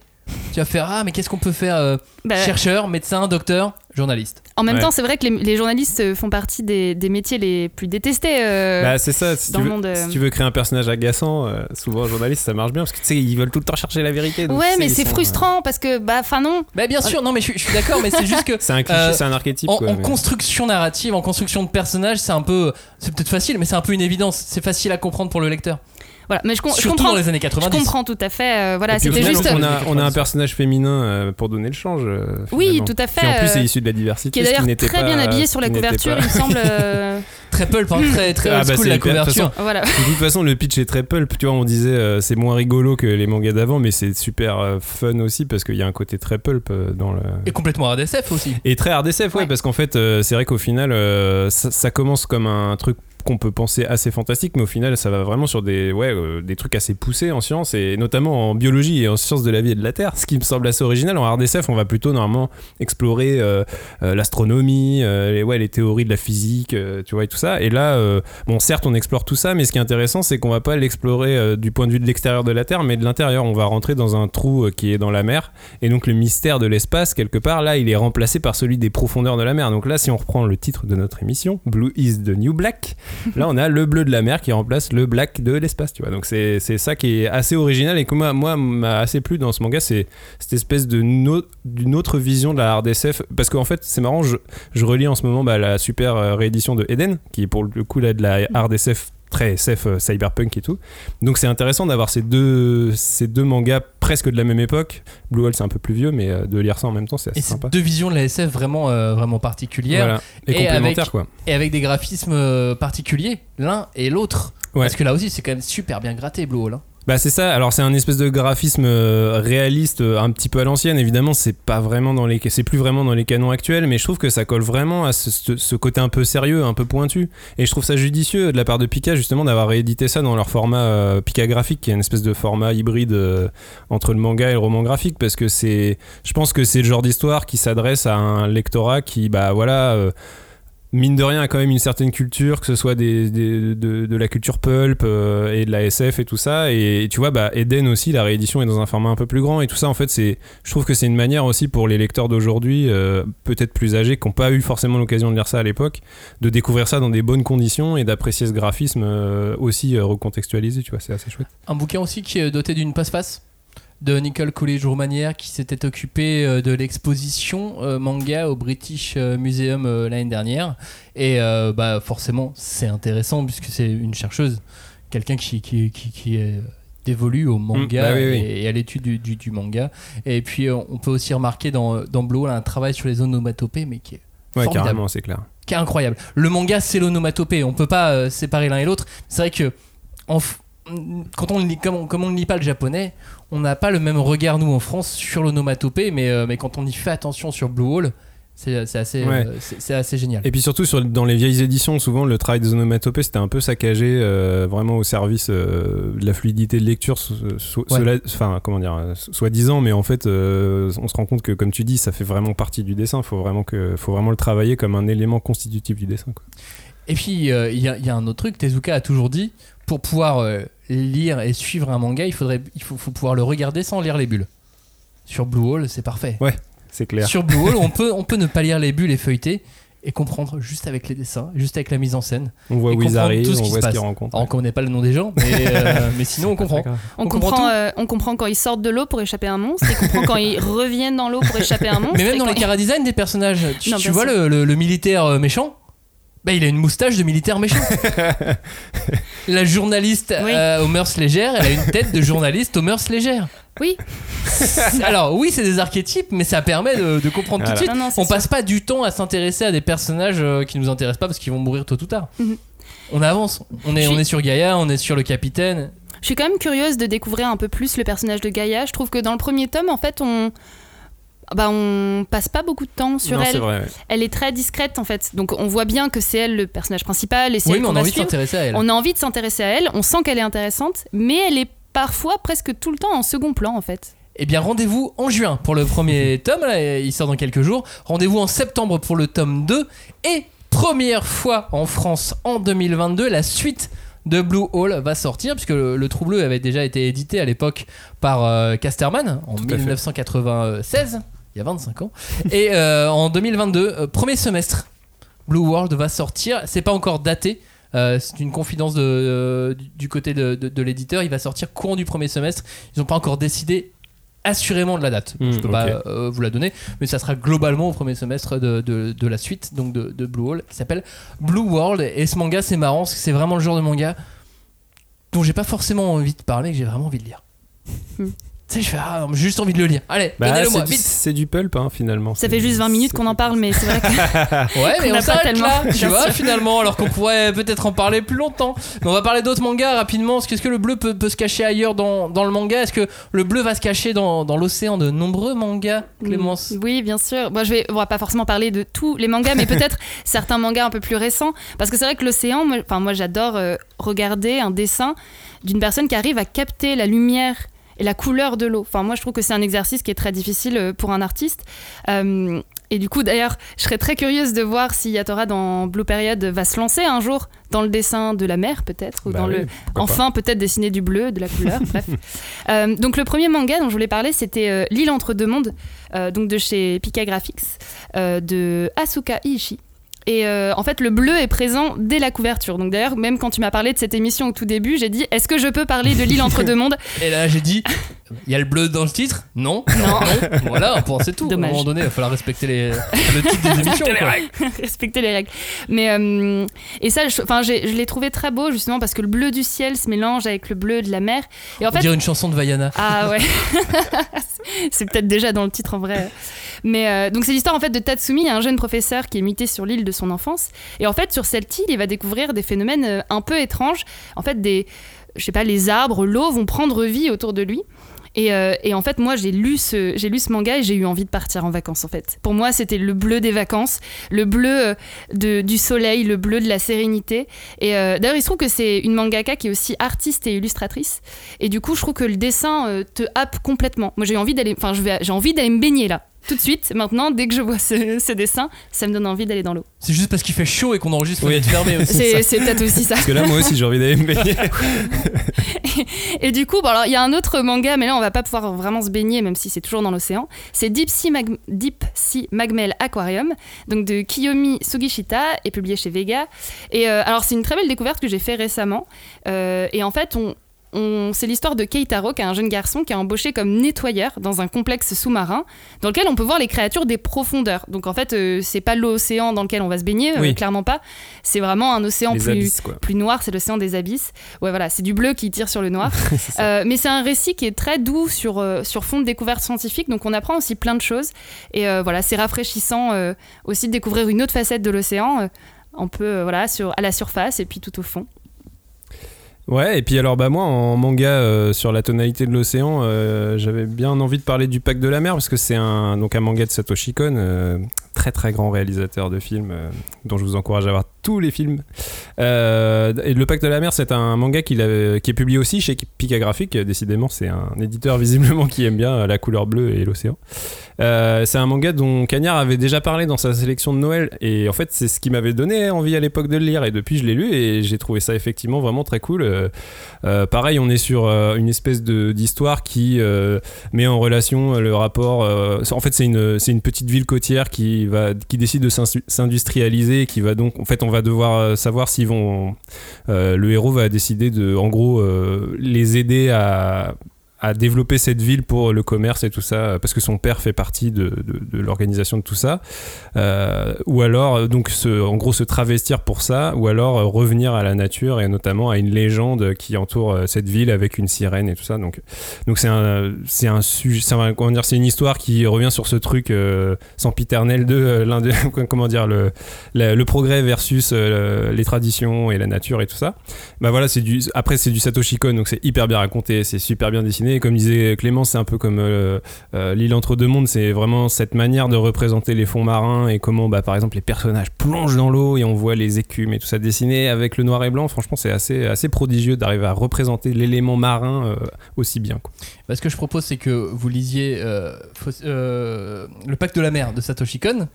tu vas faire ah mais qu'est-ce qu'on peut faire euh, Bah, Chercheur, médecin, docteur, journaliste. en même Ouais. temps, c'est vrai que les, les journalistes euh, font partie des, des métiers les plus détestés. euh, Bah, c'est ça, si dans tu, le veux, monde, euh, si tu veux créer un personnage agaçant, euh, souvent journaliste ça marche bien parce que tu sais, ils veulent tout le temps chercher la vérité. donc, ouais, mais c'est sont, euh, frustrant parce que, bah, enfin non. Bah bien sûr, non mais je, suis- je suis d'accord, mais c'est juste que C'est un cliché, Euh, c'est un archétype. en, quoi, en mais- construction narrative, en construction de personnage, c'est un peu, c'est peut-être facile, mais c'est un peu une évidence. C'est facile à comprendre pour le lecteur. Voilà, mais je, com- je Surtout comprends. dans les années Je 90. comprends tout à fait. euh, voilà, c'était final, juste. on a, on a un personnage féminin euh, pour donner le change. euh, Oui, tout à fait. Qui en plus euh, est issu de la diversité. qui est d'ailleurs n'était très pas- bien habillé sur la couverture, pas- il me semble. euh, Très pulp, hein, très très Ah, bah, c'est la hyper- de toute couverture. voilà. De toute façon, le pitch est très pulp. Tu vois, on disait euh, c'est moins rigolo que les mangas d'avant, mais c'est super euh, fun aussi parce qu'il y a un côté très pulp euh, dans le. Et complètement RDSF aussi. Et très RDSF, ouais, Ouais. parce qu'en fait, euh, c'est vrai qu'au final, euh, ça, ça commence comme un truc qu'on peut penser assez fantastique, mais au final, ça va vraiment sur des, ouais, euh, des trucs assez poussés en sciences, et notamment en biologie et en sciences de la vie et de la Terre, ce qui me semble assez original. En RDSF, on va plutôt normalement explorer euh, euh, l'astronomie, les, ouais, les théories de la physique, tu vois, et tout ça. Et là, bon, certes, on explore tout ça, mais ce qui est intéressant, c'est qu'on va pas l'explorer du point de vue de l'extérieur de la Terre, mais de l'intérieur. On va rentrer dans un trou qui est dans la mer, et donc le mystère de l'espace, quelque part, là, il est remplacé par celui des profondeurs de la mer. Donc là, si on reprend le titre de notre émission, Blue is the New Black, là, on a le bleu de la mer qui remplace le black de l'espace, tu vois. Donc c'est ça qui est assez original et que moi, moi m'a assez plu dans ce manga, c'est cette espèce d'une autre vision de la RDSF. Parce qu'en fait, c'est marrant, je, relis en ce moment bah, la super euh, réédition de Eden, qui est pour le coup là de la RDSF très SF euh, cyberpunk et tout. Donc c'est intéressant d'avoir ces deux, ces deux mangas presque de la même époque. Blue Hole c'est un peu plus vieux, mais euh, de lire ça en même temps c'est assez Et sympa. deux visions de la SF vraiment, euh, vraiment particulières Voilà. Et, Et complémentaires avec- quoi. et avec des graphismes particuliers, l'un et l'autre. Ouais. Parce que là aussi, c'est quand même super bien gratté, Blue Hole. hein. Bah c'est ça, alors c'est un espèce de graphisme euh, réaliste euh, un petit peu à l'ancienne, évidemment c'est pas vraiment dans les c'est plus vraiment dans les canons actuels, mais je trouve que ça colle vraiment à ce, côté un peu sérieux, un peu pointu, et je trouve ça judicieux de la part de Pika justement d'avoir réédité ça dans leur format euh, Pika graphique, qui est une espèce de format hybride euh, entre le manga et le roman graphique, parce que c'est, je pense que c'est le genre d'histoire qui s'adresse à un lectorat qui bah voilà mine de rien a quand même une certaine culture, que ce soit de, la culture pulp euh, et de la SF et tout ça. Et, tu vois, bah, Eden aussi, la réédition est dans un format un peu plus grand et tout ça. En fait, c'est, je trouve que c'est une manière aussi pour les lecteurs d'aujourd'hui, euh, peut-être plus âgés, qui n'ont pas eu forcément l'occasion de lire ça à l'époque, de découvrir ça dans des bonnes conditions et d'apprécier ce graphisme euh, aussi recontextualisé. Tu vois, c'est assez chouette. Un bouquin aussi qui est doté d'une passe-passe de Nicole Coolidge-Roumanière qui s'était occupé euh, de l'exposition euh, manga au British euh, Museum l'année dernière. Et bah, forcément, c'est intéressant puisque c'est une chercheuse, quelqu'un qui, qui, qui, qui est dévolu au manga bah oui, oui. Et, à l'étude du, du- du manga. Et puis, on peut aussi remarquer dans, dans Hole un travail sur les onomatopées, mais qui est Ouais, Formidable. carrément, c'est clair. qui est incroyable. Le manga, c'est l'onomatopée. On peut pas euh, séparer l'un et l'autre. C'est vrai que en quand on lit, comme, on, comme on ne lit pas le japonais, on n'a pas le même regard nous en France sur l'onomatopée, mais, euh, mais quand on y fait attention sur Blue Hole, c'est c'est assez, Ouais. euh, c'est assez génial. Et puis surtout sur, dans les vieilles éditions, souvent le travail des onomatopées c'était un peu saccagé, euh, vraiment au service euh, de la fluidité de lecture, so- so- Ouais. cela- enfin comment dire, euh, soi-disant, mais en fait euh, on se rend compte que comme tu dis, ça fait vraiment partie du dessin. Faut vraiment que, faut vraiment le travailler comme un élément constitutif du dessin. Quoi. Et puis euh, il y, a- il y a un autre truc, Tezuka a toujours dit, pour pouvoir euh, lire et suivre un manga, il faudrait, il faut, faut pouvoir le regarder sans lire les bulles. Sur Blue Hole, c'est parfait. Ouais, c'est clair. Sur Blue Hole, on peut, on peut ne pas lire les bulles et feuilleter et comprendre juste avec les dessins, juste avec la mise en scène. On voit et où ils arrivent, tout ce on qui voit se ce qu'ils rencontrent. Alors, on connaît pas le nom des gens, mais, euh, mais sinon on comprend. On, On comprend euh, on comprend quand ils sortent de l'eau pour échapper à un monstre, et comprend quand ils reviennent dans l'eau pour échapper à un monstre. Mais même dans les chara design des personnages, tu, Non, tu bien vois le- le militaire euh, méchant bah, il a une moustache de militaire méchant. la journaliste Oui. euh, aux mœurs légères, elle a une tête de journaliste aux mœurs légères. Oui. Alors oui, c'est des archétypes, mais ça permet de, de comprendre tout de suite. Non, non, c'est On sûr. passe pas du temps à s'intéresser à des personnages euh, qui nous intéressent pas parce qu'ils vont mourir tôt ou tard. Mhm. On avance. On est, on est sur Gaïa, on est sur le capitaine. Je suis quand même curieuse de découvrir un peu plus le personnage de Gaïa. Je trouve que dans le premier tome, en fait, on. Bah on passe pas beaucoup de temps sur Non, elle. c'est vrai. ouais. Elle est très discrète en fait. Donc on voit bien que c'est elle le personnage principal et c'est Oui, on qu'on a envie de s'intéresser à elle. On a envie de s'intéresser à elle, on sent qu'elle est intéressante, mais elle est parfois presque tout le temps en second plan en fait. Eh bien, rendez-vous en juin pour le premier tome, là, il sort dans quelques jours. Rendez-vous en septembre pour le tome 2. Et première fois en France en 2022, la suite de Blue Hall va sortir, puisque le, le Trou Bleu avait déjà été édité à l'époque par euh, Casterman en Tout à fait. 1996, il y a 25 ans. Et euh, en 2022, euh, premier semestre, Blue World va sortir. C'est pas encore daté. euh, c'est une confidence de, euh, du- côté de, de- de l'éditeur. Il va sortir courant du premier semestre. Ils n'ont pas encore décidé assurément de la date. Hmm, Je peux pas euh, vous la donner, mais ça sera globalement au premier semestre de, de- de la suite, donc de, de Blue Hole, qui s'appelle Blue World. Et ce manga, c'est marrant, parce que c'est vraiment le genre de manga dont j'ai pas forcément envie de parler, que j'ai vraiment envie de lire. Hmm. Tu sais, je fais, ah, j'ai juste envie de le lire. Allez, Bah, donnez-le c'est moi, du- vite. c'est du pulp hein, finalement. Ça fait juste 20 minutes qu'on en parle, mais c'est vrai que Ouais, mais on pas s'arrête tellement, là, tu vois, sûr. finalement, alors qu'on pourrait peut-être en parler plus longtemps. Mais on va parler d'autres mangas rapidement. parce Est-ce que le bleu peut, peut se cacher ailleurs dans, dans le manga? Est-ce que le bleu va se cacher dans, dans l'océan de nombreux mangas, Clémence? Oui, bien sûr. Moi, je vais, on va pas forcément parler de tous les mangas, mais peut-être certains mangas un peu plus récents. Parce que c'est vrai que l'océan, moi, enfin, moi j'adore euh, regarder un dessin d'une personne qui arrive à capter la lumière et la couleur de l'eau. Enfin, moi, je trouve que c'est un exercice qui est très difficile euh, pour un artiste. Euh, et du coup, d'ailleurs, je serais très curieuse de voir si Yatora dans Blue Period va se lancer un jour dans le dessin de la mer, peut-être, ou Bah dans oui, le enfin peut-être dessiner du bleu, de la couleur, bref. Euh, donc le premier manga dont je voulais parler, c'était euh, L'île entre deux mondes, euh, donc de chez Pika Graphics, de Asuka Iishi. Et euh, en fait, le bleu est présent dès la couverture. Donc d'ailleurs, même quand tu m'as parlé de cette émission au tout début, j'ai dit est-ce que je peux parler de l'île entre deux mondes? Et là, j'ai dit, il y a le bleu dans le titre Non. Non. Voilà, bon, c'est tout. Dommage. À un moment donné, il va falloir respecter les, le titre des émissions. quoi. respecter les règles. Mais euh, et ça, je, je l'ai trouvé très beau justement parce que le bleu du ciel se mélange avec le bleu de la mer. Et en On fait, dirait une chanson de Vaiana. Ah ouais, c'est peut-être déjà dans le titre en vrai. Mais euh, donc c'est l'histoire en fait de Tatsumi, un jeune professeur qui est muté sur l'île de son enfance. Et en fait sur cette île, il va découvrir des phénomènes euh, un peu étranges. En fait des, je sais pas, les arbres, l'eau vont prendre vie autour de lui. Et, euh, et en fait, moi, j'ai lu ce, manga et j'ai eu envie de partir en vacances. En fait, pour moi, c'était le bleu des vacances, le bleu euh, du soleil, le bleu de la sérénité. Et euh, d'ailleurs, il se trouve que c'est une mangaka qui est aussi artiste et illustratrice. Et du coup, je trouve que le dessin te happe complètement. Moi, j'ai envie d'aller, enfin, j'ai envie d'aller me baigner là, tout de suite. Maintenant, dès que je vois ce, ce dessin, ça me donne envie d'aller dans l'eau. C'est juste parce qu'il fait chaud et qu'on enregistre Oui. oui. fermé aussi. C'est, peut-être aussi ça. Parce que là, moi aussi, j'ai envie d'aller me baigner. Et du coup, bon, alors il y a un autre manga, mais là on va pas pouvoir vraiment se baigner, même si c'est toujours dans l'océan. C'est Deep Sea, Mag- Deep sea Magmel Aquarium, donc de Kiyomi Sugishita, et publié chez Vega. Et euh, alors c'est une très belle découverte que j'ai fait récemment. Euh, et en fait, on- c'est l'histoire de Keitaro, qui est un jeune garçon qui est embauché comme nettoyeur dans un complexe sous-marin, dans lequel on peut voir les créatures des profondeurs. Donc en fait, euh, c'est pas l'océan dans lequel on va se baigner, euh, clairement pas. C'est vraiment un océan Les plus abysses, quoi. plus noir, c'est l'océan des abysses. Ouais, voilà, c'est du bleu qui tire sur le noir. Euh, mais c'est un récit qui est très doux sur, euh, sur fond de découverte scientifique, donc on apprend aussi plein de choses. Et voilà, c'est rafraîchissant aussi de découvrir une autre facette de l'océan, euh, un peu euh, voilà, sur, à la surface et puis tout au fond. Ouais, et puis alors bah moi en manga euh, sur la tonalité de l'océan, euh, j'avais bien envie de parler du Pacte de la mer parce que c'est un donc un manga de Satoshi Kon, euh, très très grand réalisateur de films euh, dont je vous encourage à voir tous les films. Euh, et le Pacte de la mer, c'est un manga a- qui est publié aussi chez Pika. Décidément, c'est un éditeur visiblement qui aime bien la couleur bleue et l'océan. Euh, c'est un manga dont Cagnard avait déjà parlé dans sa sélection de Noël et en fait c'est ce qui m'avait donné envie à l'époque de le lire et depuis je l'ai lu et j'ai trouvé ça effectivement vraiment très cool. Euh, euh, pareil on est sur euh, une espèce d'histoire qui euh, met en relation euh, le rapport. euh, en fait c'est une une petite ville côtière qui qui décide de s'industrialiser qui va donc en fait on va devoir euh, savoir s'ils vont euh, le héros va décider de en gros euh, les aider à à développer cette ville pour le commerce et tout ça, parce que son père fait partie de, de- de l'organisation de tout ça, Euh, ou alors euh, donc se, en gros se travestir pour ça, ou alors euh, revenir à la nature et notamment à une légende qui entoure euh, cette ville avec une sirène et tout ça. Donc donc c'est un c'est un sujet, un- comment dire, c'est une histoire qui revient sur ce truc euh, sempiternel de euh, l'un des- comment dire le la- le progrès versus euh, les traditions et la nature et tout ça. Bah voilà, c'est du après c'est du Satoshi Kon donc c'est hyper bien raconté, c'est super bien dessiné Comme disait Clément, c'est un peu comme euh, euh, l'île entre deux mondes. C'est vraiment cette manière de représenter les fonds marins et comment, bah, par exemple, les personnages plongent dans l'eau et on voit les écumes et tout ça dessiné avec le noir et blanc. Franchement, c'est assez, assez prodigieux d'arriver à représenter l'élément marin euh, aussi bien. Bah, ce que je propose, c'est que vous lisiez Le Pacte de la mer de Satoshi Kon,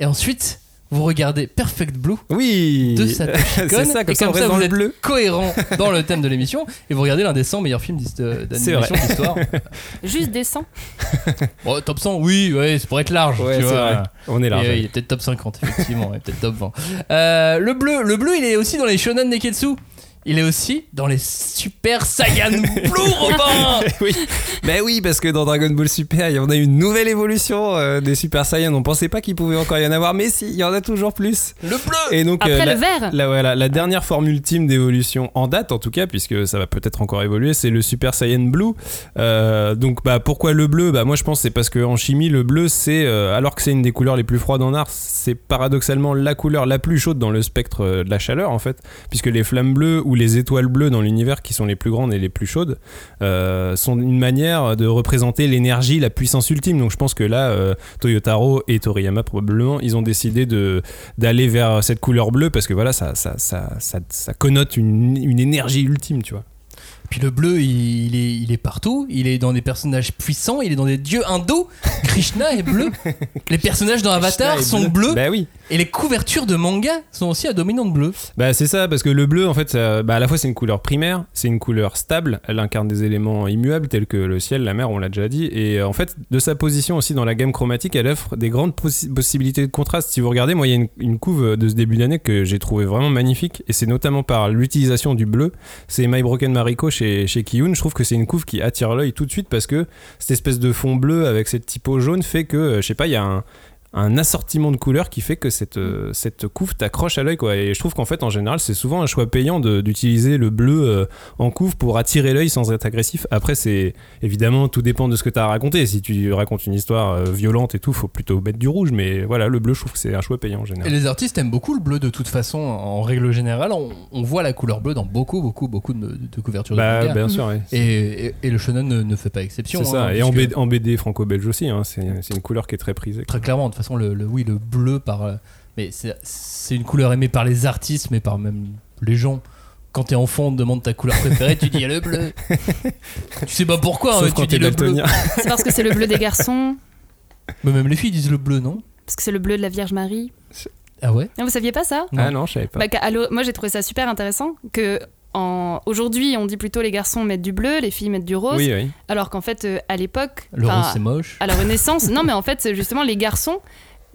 et ensuite vous regardez Perfect Blue Oui, de Satoshi Kon, c'est ça, comme et ça, comme ça vous êtes bleu. cohérent dans le thème de l'émission, et vous regardez l'un des 100 meilleurs films d'animation vrai. d'histoire. Juste des 100. Bon, top 100, oui, ouais, c'est pour être large. Ouais, tu vois. vrai. On est là. Et, euh, il est peut-être top 50, effectivement, et peut-être top 20. Euh, le bleu, le bleu, il est aussi dans les Shonen Neketsu. Il est aussi dans les Super Saiyan Blue, Robin oui, ben oui, parce que dans Dragon Ball Super, il y en a une nouvelle évolution euh, des Super Saiyan. On pensait pas qu'il pouvait encore y en avoir, mais si, il y en a toujours plus. Le bleu Et donc, Après euh, la, le vert. la- voilà, la dernière forme ultime d'évolution en date, en tout cas, puisque ça va peut-être encore évoluer, c'est le Super Saiyan Blue. Euh, donc, bah, pourquoi le bleu? Bah, moi, je pense que c'est parce qu'en chimie, le bleu, c'est euh, alors que c'est une des couleurs les plus froides en art, c'est paradoxalement la couleur la plus chaude dans le spectre euh, de la chaleur, en fait, puisque les flammes bleues ou les étoiles bleues dans l'univers, qui sont les plus grandes et les plus chaudes, euh, sont une manière de représenter l'énergie, la puissance ultime. Donc, je pense que là, euh, Toyotaro et Toriyama probablement, ils ont décidé d'aller vers cette couleur bleue parce que voilà, ça, ça, ça, ça, ça connote une, une énergie ultime, tu vois. Puis le bleu, il, il est, il est partout. Il est dans des personnages puissants. Il est dans des dieux hindous. Krishna est bleu. Les personnages dans Avatar sont bleu. bleus. Bah oui. Et les couvertures de manga sont aussi à dominante bleu. Bah c'est ça, parce que le bleu, en fait, ça- bah, à la fois c'est une couleur primaire, c'est une couleur stable, elle incarne des éléments immuables tels que le ciel, la mer, on l'a déjà dit, et euh, en fait, de sa position aussi dans la gamme chromatique, elle offre des grandes possi- possibilités de contraste. Si vous regardez, moi, il y a une, une couve de ce début d'année que j'ai trouvé vraiment magnifique, et c'est notamment par l'utilisation du bleu. C'est My Broken Mariko chez, chez Kiyun. Je trouve que c'est une couve qui attire l'œil tout de suite parce que cette espèce de fond bleu avec cette typo jaune fait que, euh, je sais pas, il y a un un assortiment de couleurs qui fait que cette, euh, cette couve t'accroche à l'œil et je trouve qu'en fait en général c'est souvent un choix payant d'utiliser le bleu euh, en couve pour attirer l'œil sans être agressif. Après c'est évidemment tout dépend de ce que tu as à raconter. Si tu racontes une histoire euh, violente et tout faut plutôt mettre du rouge. Mais voilà le bleu je trouve que c'est un choix payant en Et général les artistes aiment beaucoup le bleu de toute façon. En règle générale, on, on voit la couleur bleue dans beaucoup, beaucoup, beaucoup de, de couvertures de bah bien sûr. Et, et- et le shonen ne, ne fait pas exception. c'est ça. hein, et en BD, en BD franco-belge aussi hein, c'est une couleur qui est très prisée. Très clairement, façon, le, le- oui, le bleu par. euh, Mais c'est c'est une couleur aimée par les artistes, mais par même les gens. Quand t'es enfant, on te demande ta couleur préférée, tu dis le bleu. tu sais pas pourquoi, hein, mais tu dis le bleu. C'est parce que c'est le bleu des garçons, Mais même les filles disent le bleu, non parce que c'est le bleu de la Vierge Marie. Ah ouais Non, vous saviez pas ça ah non je savais pas Bah, Moi j'ai trouvé ça super intéressant que en... aujourd'hui on dit plutôt les garçons mettent du bleu, les filles mettent du rose, oui oui. Alors qu'en fait euh, à l'époque, Le rose, c'est moche. à la Renaissance, non mais en fait justement les garçons,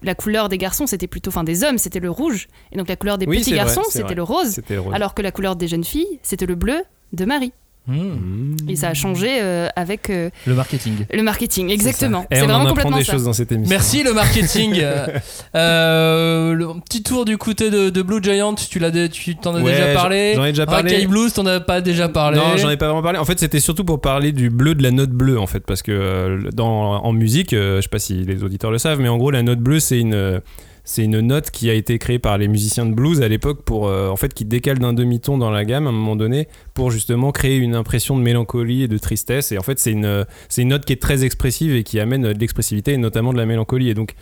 la couleur des garçons c'était plutôt, enfin des hommes c'était le rouge, et donc la couleur des Oui, petits garçons c'était le le rose. Alors que la couleur des jeunes filles c'était le bleu de Marie. Hmm. Mmh. Et ça a changé euh, avec euh, Le marketing. le marketing, exactement. C'est vraiment apprend complètement des ça. choses dans cette émission Merci le marketing. Euh, euh, le petit tour du côté de, de Blue Giant, tu l'as, tu t'en as Ouais, déjà parlé. j'en ai déjà parlé. Rakai Blues, t'en as pas déjà parlé. Non, j'en ai pas vraiment parlé. En fait, c'était surtout pour parler du bleu de la note bleue, en fait, parce que euh, dans, en musique, euh, je sais pas si les auditeurs le savent, mais en gros, la note bleue, c'est une euh, c'est une note qui a été créée par les musiciens de blues à l'époque pour euh, en fait qui décale d'un demi-ton dans la gamme à un moment donné pour justement créer une impression de mélancolie et de tristesse. Et en fait c'est une euh, note qui est très expressive et qui amène de l'expressivité et notamment de la mélancolie. Et donc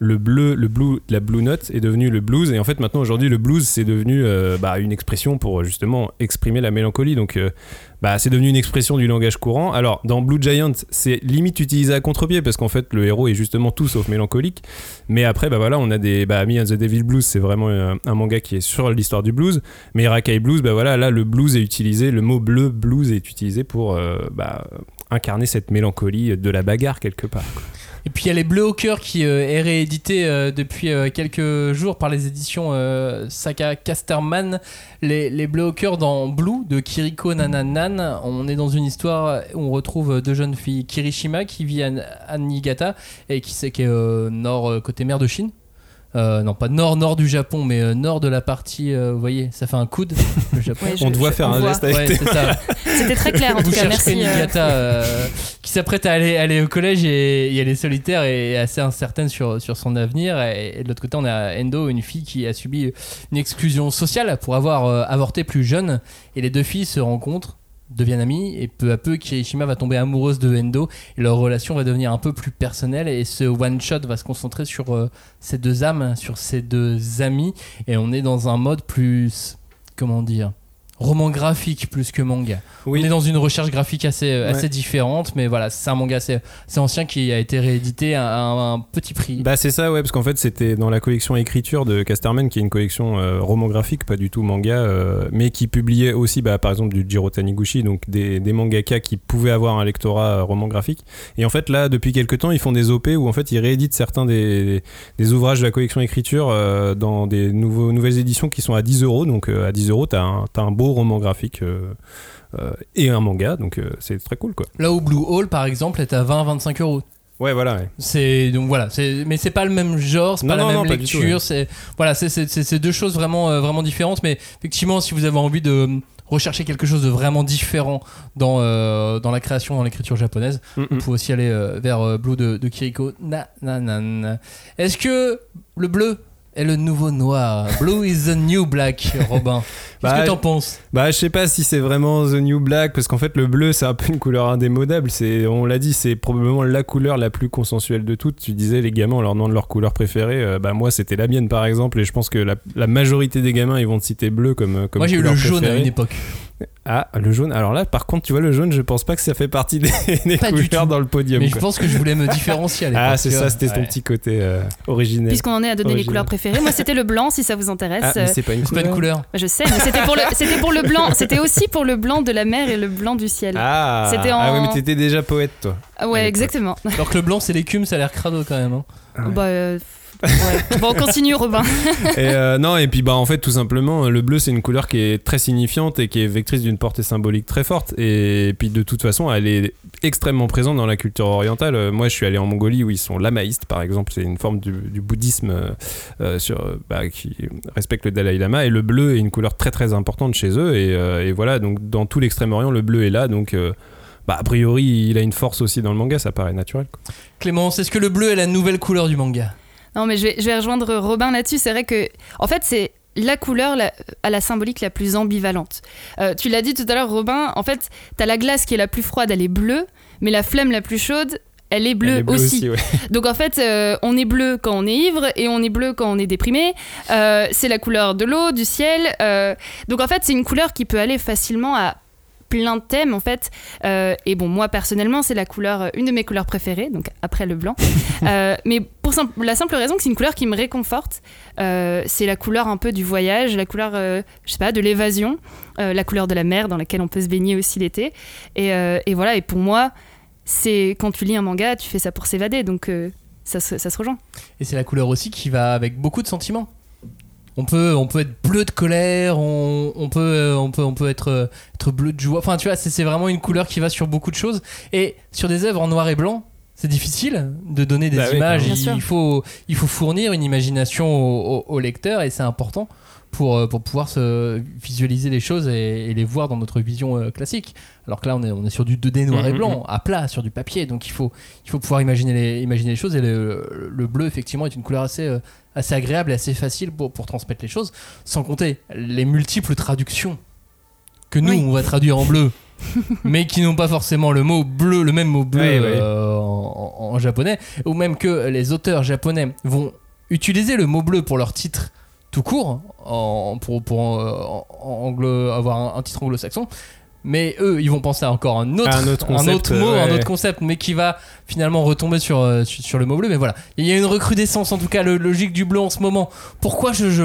le bleu, le blue, la blue note est devenu le blues et en fait maintenant aujourd'hui le blues c'est devenu euh, bah, une expression pour justement exprimer la mélancolie donc euh, bah, c'est devenu une expression du langage courant. Alors, dans Blue Giant, c'est limite utilisé à contre-pied parce qu'en fait, le héros est justement tout sauf mélancolique. Mais après, bah voilà, on a des. Bah, Me and the Devil Blues, c'est vraiment euh, un manga qui est sur l'histoire du blues. Mais Rakai Blues, bah voilà, là, le blues est utilisé, le mot bleu blues est utilisé pour euh, bah, incarner cette mélancolie de la bagarre quelque part. Et puis il y a les Bleus au cœur qui euh, est réédité euh, depuis euh, quelques jours par les éditions Saka Casterman. Les, les Bleus au cœur dans Blue de Kiriko Nananan. On est dans une histoire où on retrouve deux jeunes filles, Kirishima qui vit à, Niigata et qui c'est qui est nord côté mer de Chine. Euh, non, pas nord nord du Japon, mais euh, nord de la partie. euh, vous voyez, ça fait un coude. Le Japon. Ouais, je- on te voit je- faire on un voit. geste avec Ouais. C'était très clair en tout cas, merci. euh, qui s'apprête à aller, aller au collège et, et elle est solitaire et assez incertaine sur, sur son avenir. Et, et de l'autre côté, on a Endo, une fille qui a subi une exclusion sociale pour avoir euh, avorté plus jeune. Et les deux filles se rencontrent deviennent amis et peu à peu Kirishima va tomber amoureuse de Endo et leur relation va devenir un peu plus personnelle et ce one shot va se concentrer sur euh, ces deux âmes, sur ces deux amis et on est dans un mode plus comment dire roman graphique plus que manga. Oui. On est dans une recherche graphique assez, euh, assez Ouais. différente, mais voilà, c'est un manga assez, assez ancien qui a été réédité à un, un petit prix. Bah c'est ça ouais parce qu'en fait c'était dans la collection écriture de Casterman qui est une collection euh, roman graphique pas du tout manga euh, mais qui publiait aussi bah, par exemple du Jiro Taniguchi donc des, des mangaka qui pouvaient avoir un lectorat euh, roman graphique et en fait là depuis quelques temps ils font des OP où en fait ils rééditent certains des, des ouvrages de la collection écriture dans des nouveaux, nouvelles éditions qui sont à 10 euros donc à 10 euros t'as un, t'as un beau roman graphique euh, euh, et un manga donc euh, c'est très cool quoi Là où Blue Hole par exemple est à 20-25 euros. ouais voilà ouais. C'est donc voilà, c'est mais c'est pas le même genre, c'est Non, pas la non, même non, lecture, ouais. c'est voilà, c'est deux choses vraiment euh, vraiment différentes mais effectivement si vous avez envie de euh, rechercher quelque chose de vraiment différent dans euh, dans la création dans l'écriture japonaise, Mm, vous pouvez aussi aller euh, vers Blue de, de Kiriko. Na, na, na, na. Est-ce que le bleu est le nouveau noir Blue is the new black, Robin. Qu'est-ce Bah, que t'en penses? Bah, je sais pas si c'est vraiment The New Black, parce qu'en fait, le bleu, c'est un peu une couleur indémodable. C'est, on l'a dit, c'est probablement la couleur la plus consensuelle de toutes. Tu disais, les gamins, on leur demande leur couleur préférée. Euh, bah, moi, c'était la mienne, par exemple, et je pense que la, la majorité des gamins, ils vont te citer bleu comme, comme Moi j'ai eu le jaune à préférée. une époque. Ah, le jaune. Alors là, par contre, tu vois, le jaune, je pense pas que ça fait partie des, couleurs dans le podium. Mais je pense que je voulais me différencier à. Ah, c'est ça, c'était ton petit côté euh, originel. Puisqu'on en est à donner les Original. couleurs préférées, moi c'était le blanc si ça vous intéresse. Ah, c'est pas une pas couleur. une couleur. Bah, Je sais, mais c'était pour le, c'était pour le blanc. C'était aussi pour le blanc de la mer et le blanc du ciel. Ah, C'était ah en- ouais, mais t'étais déjà poète, toi. Ah ouais, exactement. Alors que le blanc c'est l'écume, ça a l'air crado quand même. hein. Ah ouais. Bah, euh, ouais. Bon, continue, Robin. Et euh, non, et puis bah en fait tout simplement le bleu c'est une couleur qui est très signifiante et qui est vectrice d'une portée symbolique très forte et puis de toute façon elle est extrêmement présente dans la culture orientale. Euh, Moi je suis allé en Mongolie où ils sont lamaïstes par exemple, c'est une forme du, du bouddhisme euh, euh, sur, euh, bah, qui respecte le Dalai Lama et le bleu est une couleur très très importante chez eux et, euh, et voilà donc dans tout l'extrême-orient le bleu est là donc euh, bah, a priori il a une force aussi dans le manga, ça paraît naturel. quoi. Clémence, est-ce que le bleu est la nouvelle couleur du manga? Non, mais je vais, je vais rejoindre Robin là-dessus. C'est vrai que, en fait, c'est la couleur la- à la symbolique la plus ambivalente. Euh, tu l'as dit tout à l'heure, Robin. En fait, t'as la glace qui est la plus froide, elle est bleue, mais la flemme la plus chaude, elle est bleue Elle est bleue aussi. ouais. Donc en fait, euh, on est bleu quand on est ivre et on est bleu quand on est déprimé. Euh, c'est la couleur de l'eau, du ciel. donc en fait, c'est une couleur qui peut aller facilement à plein de thèmes en fait. Euh, et bon, moi personnellement, c'est la couleur, une de mes couleurs préférées, donc après le blanc. Euh, mais la simple raison que c'est une couleur qui me réconforte. Euh, c'est la couleur un peu du voyage, la couleur, euh, je sais pas, de l'évasion, euh, la couleur de la mer dans laquelle on peut se baigner aussi l'été. Et, voilà. Et pour moi, c'est quand tu lis un manga, tu fais ça pour s'évader. Donc ça, se- rejoint. Et c'est la couleur aussi qui va avec beaucoup de sentiments. On peut, on peut être bleu de colère, on, peut, on peut, on peut être, être bleu de joie. Enfin, tu vois, c'est vraiment une couleur qui va sur beaucoup de choses. Et sur des œuvres en noir et blanc, c'est difficile de donner des Bah oui, images. Il, faut, il faut fournir une imagination au, au- au lecteur et c'est important pour, euh, pour pouvoir se visualiser les choses et, et les voir dans notre vision euh, classique. Alors que là, on est, on est sur du 2D noir et Mhm, blanc, à plat, sur du papier. Donc il faut, il faut pouvoir imaginer les, imaginer les choses. Et le, le bleu, effectivement, est une couleur assez, euh, assez agréable et assez facile pour, pour transmettre les choses. Sans compter les multiples traductions que nous, Oui. on va traduire en bleu. mais qui n'ont pas forcément le mot bleu, le même mot bleu Ouais, ouais. euh, en, en- en japonais, ou même que les auteurs japonais vont utiliser le mot bleu pour leur titre tout court, en, pour, pour euh, anglo- avoir un, un titre anglo-saxon. Mais eux, ils vont penser à encore un autre, À un autre concept, mot, ouais. un autre concept, mais qui va finalement retomber sur, euh, sur, sur le mot bleu. Mais voilà, il y a une recrudescence, en tout cas, le logique du bleu en ce moment. Pourquoi je. je...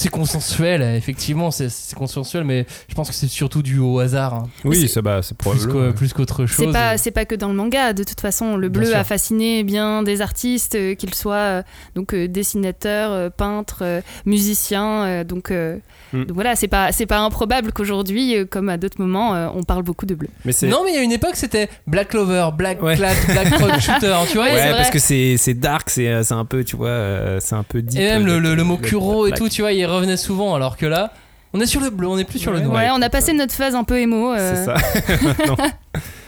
C'est consensuel, effectivement, c'est c'est consensuel, mais je pense que c'est surtout dû au hasard, hein, Oui, ça bah, c'est plus probablement. qu'au- plus qu'autre chose. C'est pas, c'est pas que dans le manga. De toute façon, le bleu a fasciné bien des artistes, euh, qu'ils soient euh, donc euh, dessinateurs, euh, peintres, euh, musiciens. euh, donc, euh, Mm. donc voilà, c'est pas, c'est pas improbable qu'aujourd'hui, euh, comme à d'autres moments, euh, on parle beaucoup de bleu. Mais Non, mais il y a une époque, c'était Black Clover, Black Ouais. Clat, Black Rock Shooter, tu vois. Ouais, parce que c'est c'est dark, c'est euh, c'est un peu, tu vois, euh, c'est un peu deep. Et même le, le- le mot Kuro et tout, tu vois, il revenait souvent, alors que là, on est sur le bleu, on est plus sur le noir. Ouais, on a passé notre phase un peu émo. euh, C'est ça.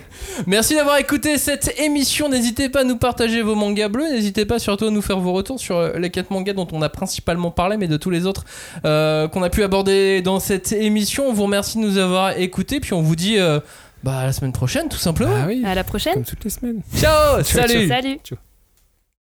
Merci d'avoir écouté cette émission. N'hésitez pas à nous partager vos mangas bleus. N'hésitez pas surtout à nous faire vos retours sur euh, les quatre mangas dont on a principalement parlé, mais de tous les autres euh, qu'on a pu aborder dans cette émission. On vous remercie de nous avoir écoutés. Puis on vous dit euh, bah, à la semaine prochaine, tout simplement. Ah oui, À la prochaine. comme toutes les semaines. Ciao, Ciao, salut. Salut. Ciao.